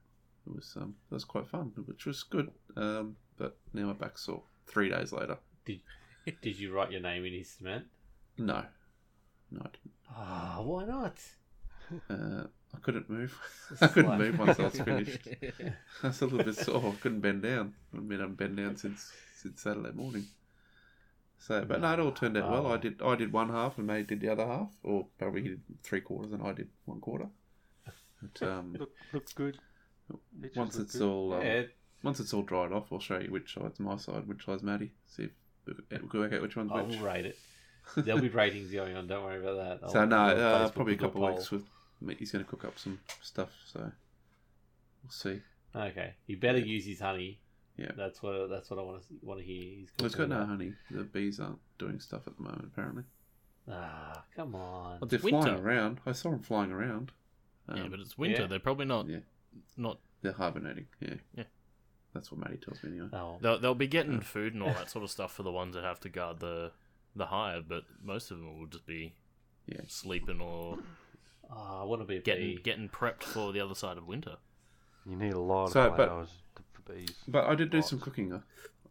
it was um, that was quite fun, which was good. Um, but now my back's sore. Three days later, Did you write your name in his cement? no, no, I didn't. Ah, why not? Uh, I couldn't move. I couldn't like- move once I was finished. I was a little bit sore. I couldn't bend down. I mean, I've been on bend down since since Saturday morning. So, but no, it all turned out well. I did I did one half and May did the other half, or probably he did three quarters and I did one quarter. But um, Look, looks good. Pictures once look it's good. all um, Yeah, once it's all dried off, I'll show you which side's my side, which side's Maddie. See if we can work out which one's I which. will rate it. There'll be ratings going on. Don't worry about that. So I'll- no, I'll uh, probably a couple of poll. weeks with. He's going to cook up some stuff, so we'll see. Okay, you better use his honey. Yeah. that's what that's what I want to want to hear. He's It's cooking got no honey. The bees aren't doing stuff at the moment, apparently. Ah, come on. Well, They're It's winter. flying around. I saw them flying around. Um, yeah, but it's winter. yeah. They're probably not Yeah. not. they're hibernating. Yeah. Yeah. That's what Maddie tells me anyway. Oh, They'll they'll be getting food and all that sort of stuff for the ones that have to guard the the hive, but most of them will just be Yeah. sleeping or Ah, I want to be getting bee. getting prepped for the other side of winter. You need a lot So, of but- flowers for bees. But I did do Lots. some cooking.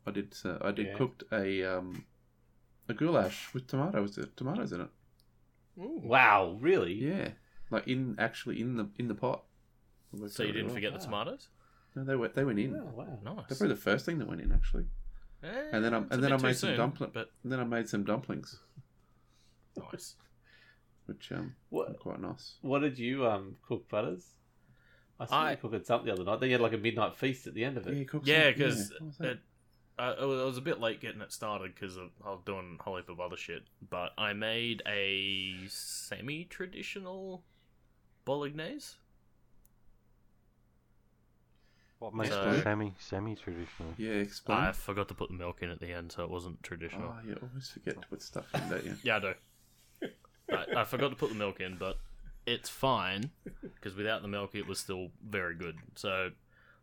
I did. Uh, I did Yeah. cooked a um, a goulash with tomatoes. uh, Tomatoes in it. Wow, really? Yeah, like in actually in the in the pot. So you didn't well. forget the tomatoes? No, they went. They went in. Oh, wow. Nice. They're probably the first thing that went in actually. And then I- Eh, it's a and then I made some soon, dumpling. But then I made some dumplings, nice. which um What quite nice. What did you um cook, Butters? I saw I- you cooking something the other night. Then you had like a midnight feast at the end of it. Yeah, cooked Yeah, some- because what was that? it, uh, I was a bit late getting it started because I was doing a whole heap of other shit. But I made a semi-traditional bolognese. What makes So- it semi semi traditional? yeah, explain. I forgot to put the milk in at the end, so it wasn't traditional. Oh, you always forget to put stuff in, don't you? Yeah, I do. I, I forgot to put the milk in, but it's fine because without the milk, it was still very good. So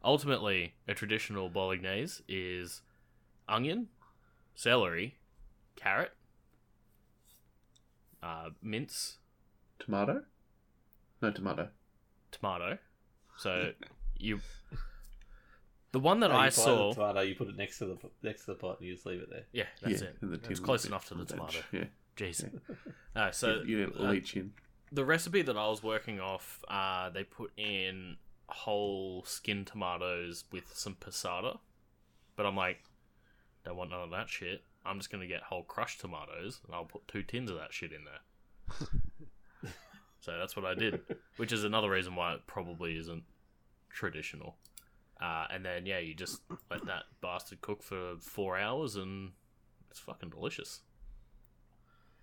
ultimately, a traditional bolognese is onion, celery, carrot, uh, mince, Tomato? No tomato. tomato. So you, the one that you I saw, the tomato, you put it next to the next to the pot, and you just leave it there. yeah, that's yeah, it. in It's close enough to the veg. tomato. Yeah. Jeez. Uh, so you, you uh, leach in. the recipe that I was working off, uh, they put in whole skin tomatoes with some passata. But I'm like, don't want none of that shit. I'm just gonna get whole crushed tomatoes and I'll put two tins of that shit in there. so that's what I did, which is another reason why it probably isn't traditional. Uh, and then yeah, you just let that bastard cook for four hours and it's fucking delicious.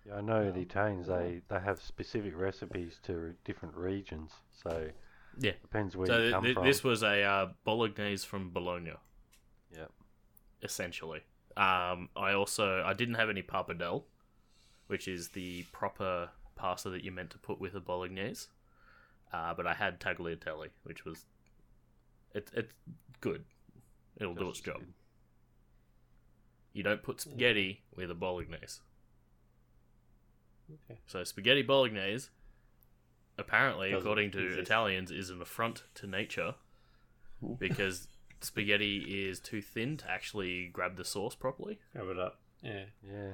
Yeah, I know the Italians they, they have specific recipes to different regions, so Yeah. depends where so you come th- from. this was a uh, bolognese from Bologna. Yeah, Essentially. Um, I also I didn't have any pappardelle, which is the proper pasta that you're meant to put with a bolognese. Uh, but I had tagliatelle, which was it, it's good. It'll do its job. good. You don't put spaghetti with a bolognese. Okay. So spaghetti bolognese, apparently, Doesn't according to exist. Italians, is an affront to nature because spaghetti is too thin to actually grab the sauce properly. Grab it up. Yeah, Yeah.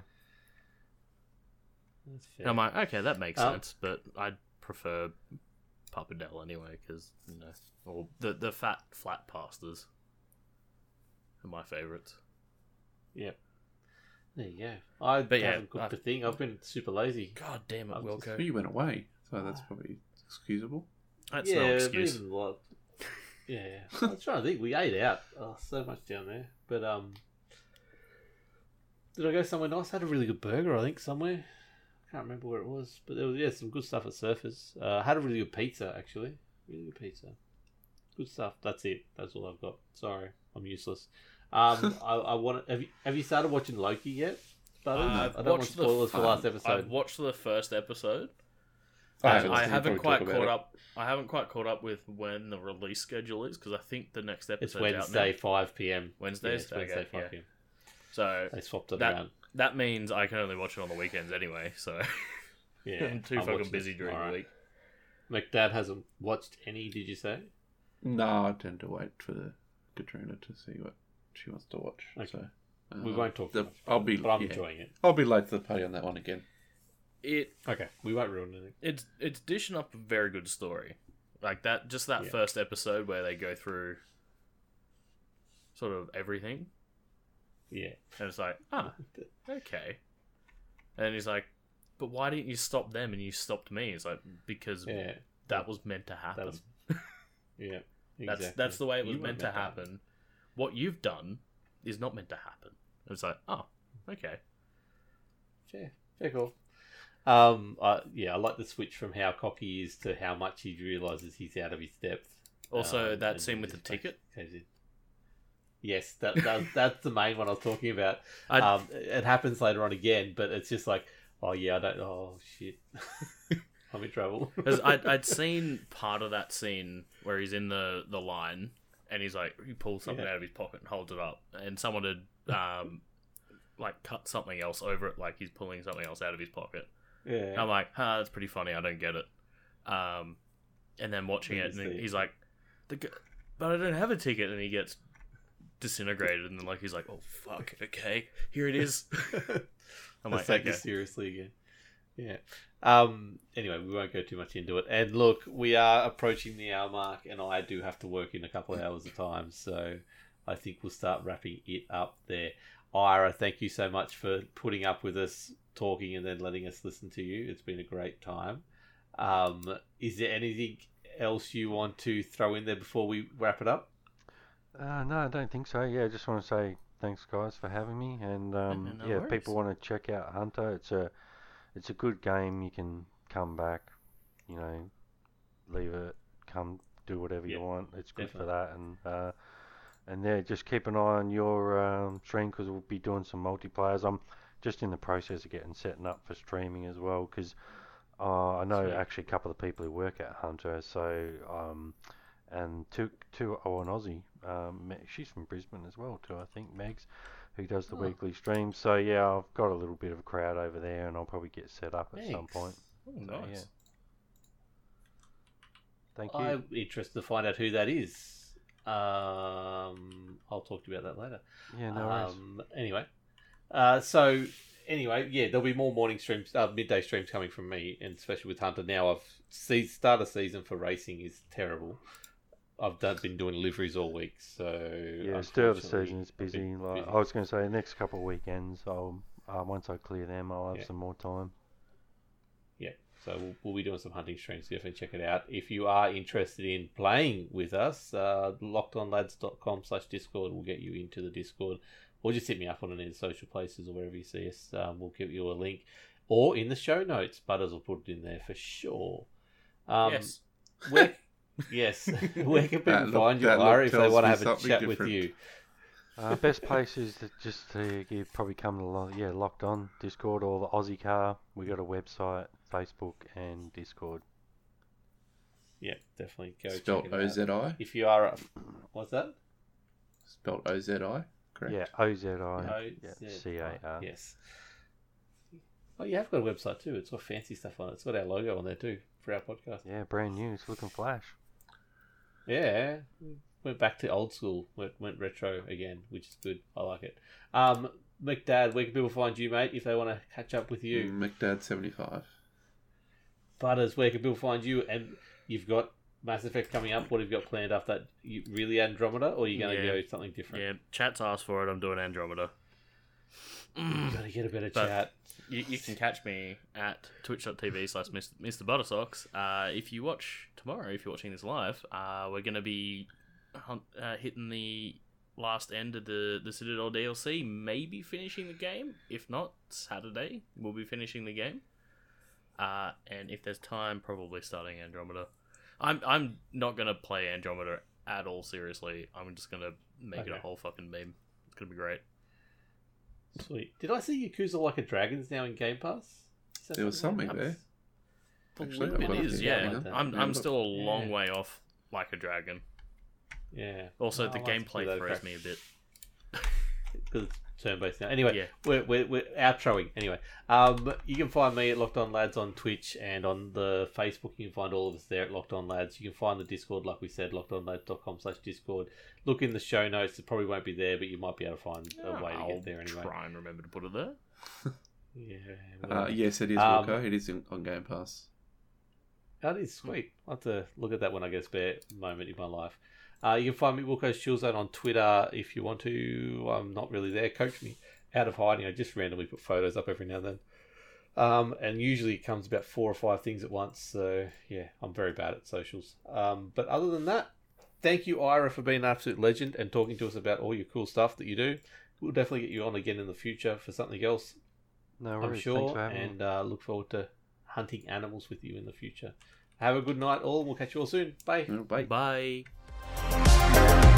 that's fair. I'm like, okay, that makes Um, sense, but I'd prefer pappardelle anyway because you know, or the the fat flat pastas are my favorites. Yep. There you go. I But yeah, haven't cooked I- a thing. I've been super lazy. God damn it, I'm just- Well, Wilco! you went away, so that's probably excusable. That's yeah, no excuse. even like- yeah, yeah. I was trying to think. We ate out. Oh, so much down there. But um, did I go somewhere nice? I had a really good burger. I think somewhere. I can't remember where it was, but there was yeah some good stuff at Surfers. Uh, I had a really good pizza actually. Really good pizza. Good stuff. That's it. That's all I've got. Sorry, I'm useless. Um, I, I want. Have you have you started watching Loki yet? Butters? I've I don't want watched the spoilers for last episode. I've watched the first episode. I I haven't haven't, seen you probably quite talk about caught it. up. I haven't quite caught up with when the release schedule is because I think the next episode it's Wednesday, five p.m. Yeah, Wednesdays. it's Wednesday, Okay, five yeah. p.m. So They swapped it That- around. That means I can only watch it on the weekends anyway. So Yeah, I'm too I'll fucking busy this during tomorrow. the week. McDad hasn't watched any. Did you say? No, I tend to wait for the Katrina to see what she wants to watch. Okay. So We uh, won't talk too the- much, I'll be. but I'm yeah. enjoying it. I'll be late to the party on that one again. It Okay, we won't ruin anything. it's it's dishing up a very good story. Like that, just that Yeah. first episode where they go through sort of everything, Yeah, and it's like, ah, okay. And he's like, but why didn't you stop them and you stopped me? It's like because yeah, that was meant to happen. was- yeah. That's exactly. that's the way it was You meant to happen. What you've done is not meant to happen. It's like, oh, okay. Fair, fair call. Um, I, yeah, I like the switch from how cocky he is to how much he realizes he's out of his depth. Also, Um, that scene with the ticket. in. Yes, that, that that's the main one I was talking about. Um, it happens later on again, but it's just like, oh yeah, I don't. Oh shit, I'm in trouble. I'd, I'd seen part of that scene where he's in the, the line and he's like, he pulls something Yeah. out of his pocket and holds it up. And someone had, um, like, cut something else over it, like he's pulling something else out of his pocket. And yeah, I'm like, ah, that's pretty funny. I don't get it. Um, and then watching it, and he's like, the, g- but I don't have a ticket. And he gets disintegrated. And then, like, he's like, oh, fuck, okay, here it is. I'm like, take okay. this seriously again. Yeah. Um. Anyway, we won't go too much into it. And look, we are approaching the hour mark, and I do have to work in a couple of hours of time, so I think we'll start wrapping it up there. Ira, thank you so much for putting up with us talking and then letting us listen to you. It's been a great time. Um, is there anything else you want to throw in there before we wrap it up? Uh, no, I don't think so. Yeah, I just want to say thanks, guys, for having me. And um, no yeah, if worries. people want to check out Hunter. It's a it's a good game. You can come back, you know, leave it, come do whatever Yeah, you want. It's good for that. And uh, and yeah, just keep an eye on your um, stream because we'll be doing some multiplayers. I'm just in the process of getting setting up for streaming as well because Uh, I know Sweet. actually a couple of people who work at Hunter, so um, and two two oh an Aussie. Um, she's from Brisbane as well too, I think. Megs, who does the Oh. weekly stream. So yeah, I've got a little bit of a crowd over there, and I'll probably get set up at some point. Oh, So, nice. yeah. Thank you. I'm interested to find out who that is. Um, I'll talk to you about that later. yeah, no worries. Um, anyway, uh, so anyway, yeah, there'll be more morning streams, uh, midday streams coming from me, and especially with Hunter. Now I've see start a season for racing is terrible. I've done, been doing deliveries all week, so Yeah, still the unfortunately, season is I've busy. Like busy. I was going to say, the next couple of weekends, I'll uh, once I clear them, I'll have Yeah. some more time. Yeah, so we'll, we'll be doing some hunting streams. so Definitely check it out. If you are interested in playing with us, uh, lockedonlads.com slash Discord will get you into the Discord. Or just hit me up on any of the social places or wherever you see us. Um, we'll give you a link. Or in the show notes, Butters will put it in there for sure. Um, yes. Where, yes. where can people That look- find you, that if they want to have a something chat with you? Uh, best place is to just to you probably come to lo- yeah locked on Discord or the Aussie Car. We got a website, Facebook, and Discord. Yeah, definitely go Spelt check it O out. Z I. If you are, what's that? Spelt O Z I. Correct. Yeah, O Z I. No, Yeah, it's- C A R. Yes. Oh, you have got a website too. It's got fancy stuff on it. It's got our logo on there too for our podcast. Yeah, brand new. It's looking flash. Yeah, went back to old school. Went, went retro again, which is good. I like it. Um, McDad, where can people find you, mate, if they want to catch up with you? Mm, McDad seventy five. Butters, where can people find you? And you've got Mass Effect coming up. What have you got planned after that? You really Andromeda, or are you going to Yeah. go something different? Yeah, chat's asked for it. I'm doing Andromeda. You got to get a better But- chat. You, you can catch me at twitch.tv slash Mr. Buttersocks. Uh, if you watch tomorrow, if you're watching this live, uh, we're going to be hunt, uh, hitting the last end of the, the Citadel DLC, maybe finishing the game. If not, Saturday, we'll be finishing the game. Uh, and if there's time, probably starting Andromeda. I'm, I'm not going to play Andromeda at all seriously. I'm just going to make it a whole fucking meme. It's going to be great. Sweet. Did I see Yakuza Like a Dragon's now in Game Pass? Is There was something something that there. Actually, Believe I it wanna is, see yeah. that. I'm, I'm still a long Yeah. way off like a dragon. Yeah. Also, I'll the have to gameplay give that a throws me a bit. because it's turn based now. Anyway, Yeah. we're, we're, we're outroing. Anyway, um, you can find me at Locked On Lads on Twitch and on the Facebook. You can find all of us there at Locked On Lads. You can find the Discord, like we said, lockedonlads.com slash Discord. Look in the show notes. It probably won't be there, but you might be able to find a way to I'll get there anyway. Try and remember to put it there. Yeah, Uh, yes, it is. Um, Wilco. It is in, on Game Pass. That is sweet. I'll have to look at that when I get a spare moment in my life. Uh, you can find me Wilco's Chill Zone on Twitter if you want to. I'm not really there. Coach me out of hiding. I just randomly put photos up every now and then. Um, and usually it comes about four or five things at once. So yeah, I'm very bad at socials. Um, but other than that, thank you, Ira, for being an absolute legend and talking to us about all your cool stuff that you do. We'll definitely get you on again in the future for something else. No worries. I'm sure, for and uh, look forward to hunting animals with you in the future. Have a good night, all. We'll catch you all soon. Bye. Bye. Bye. Thank you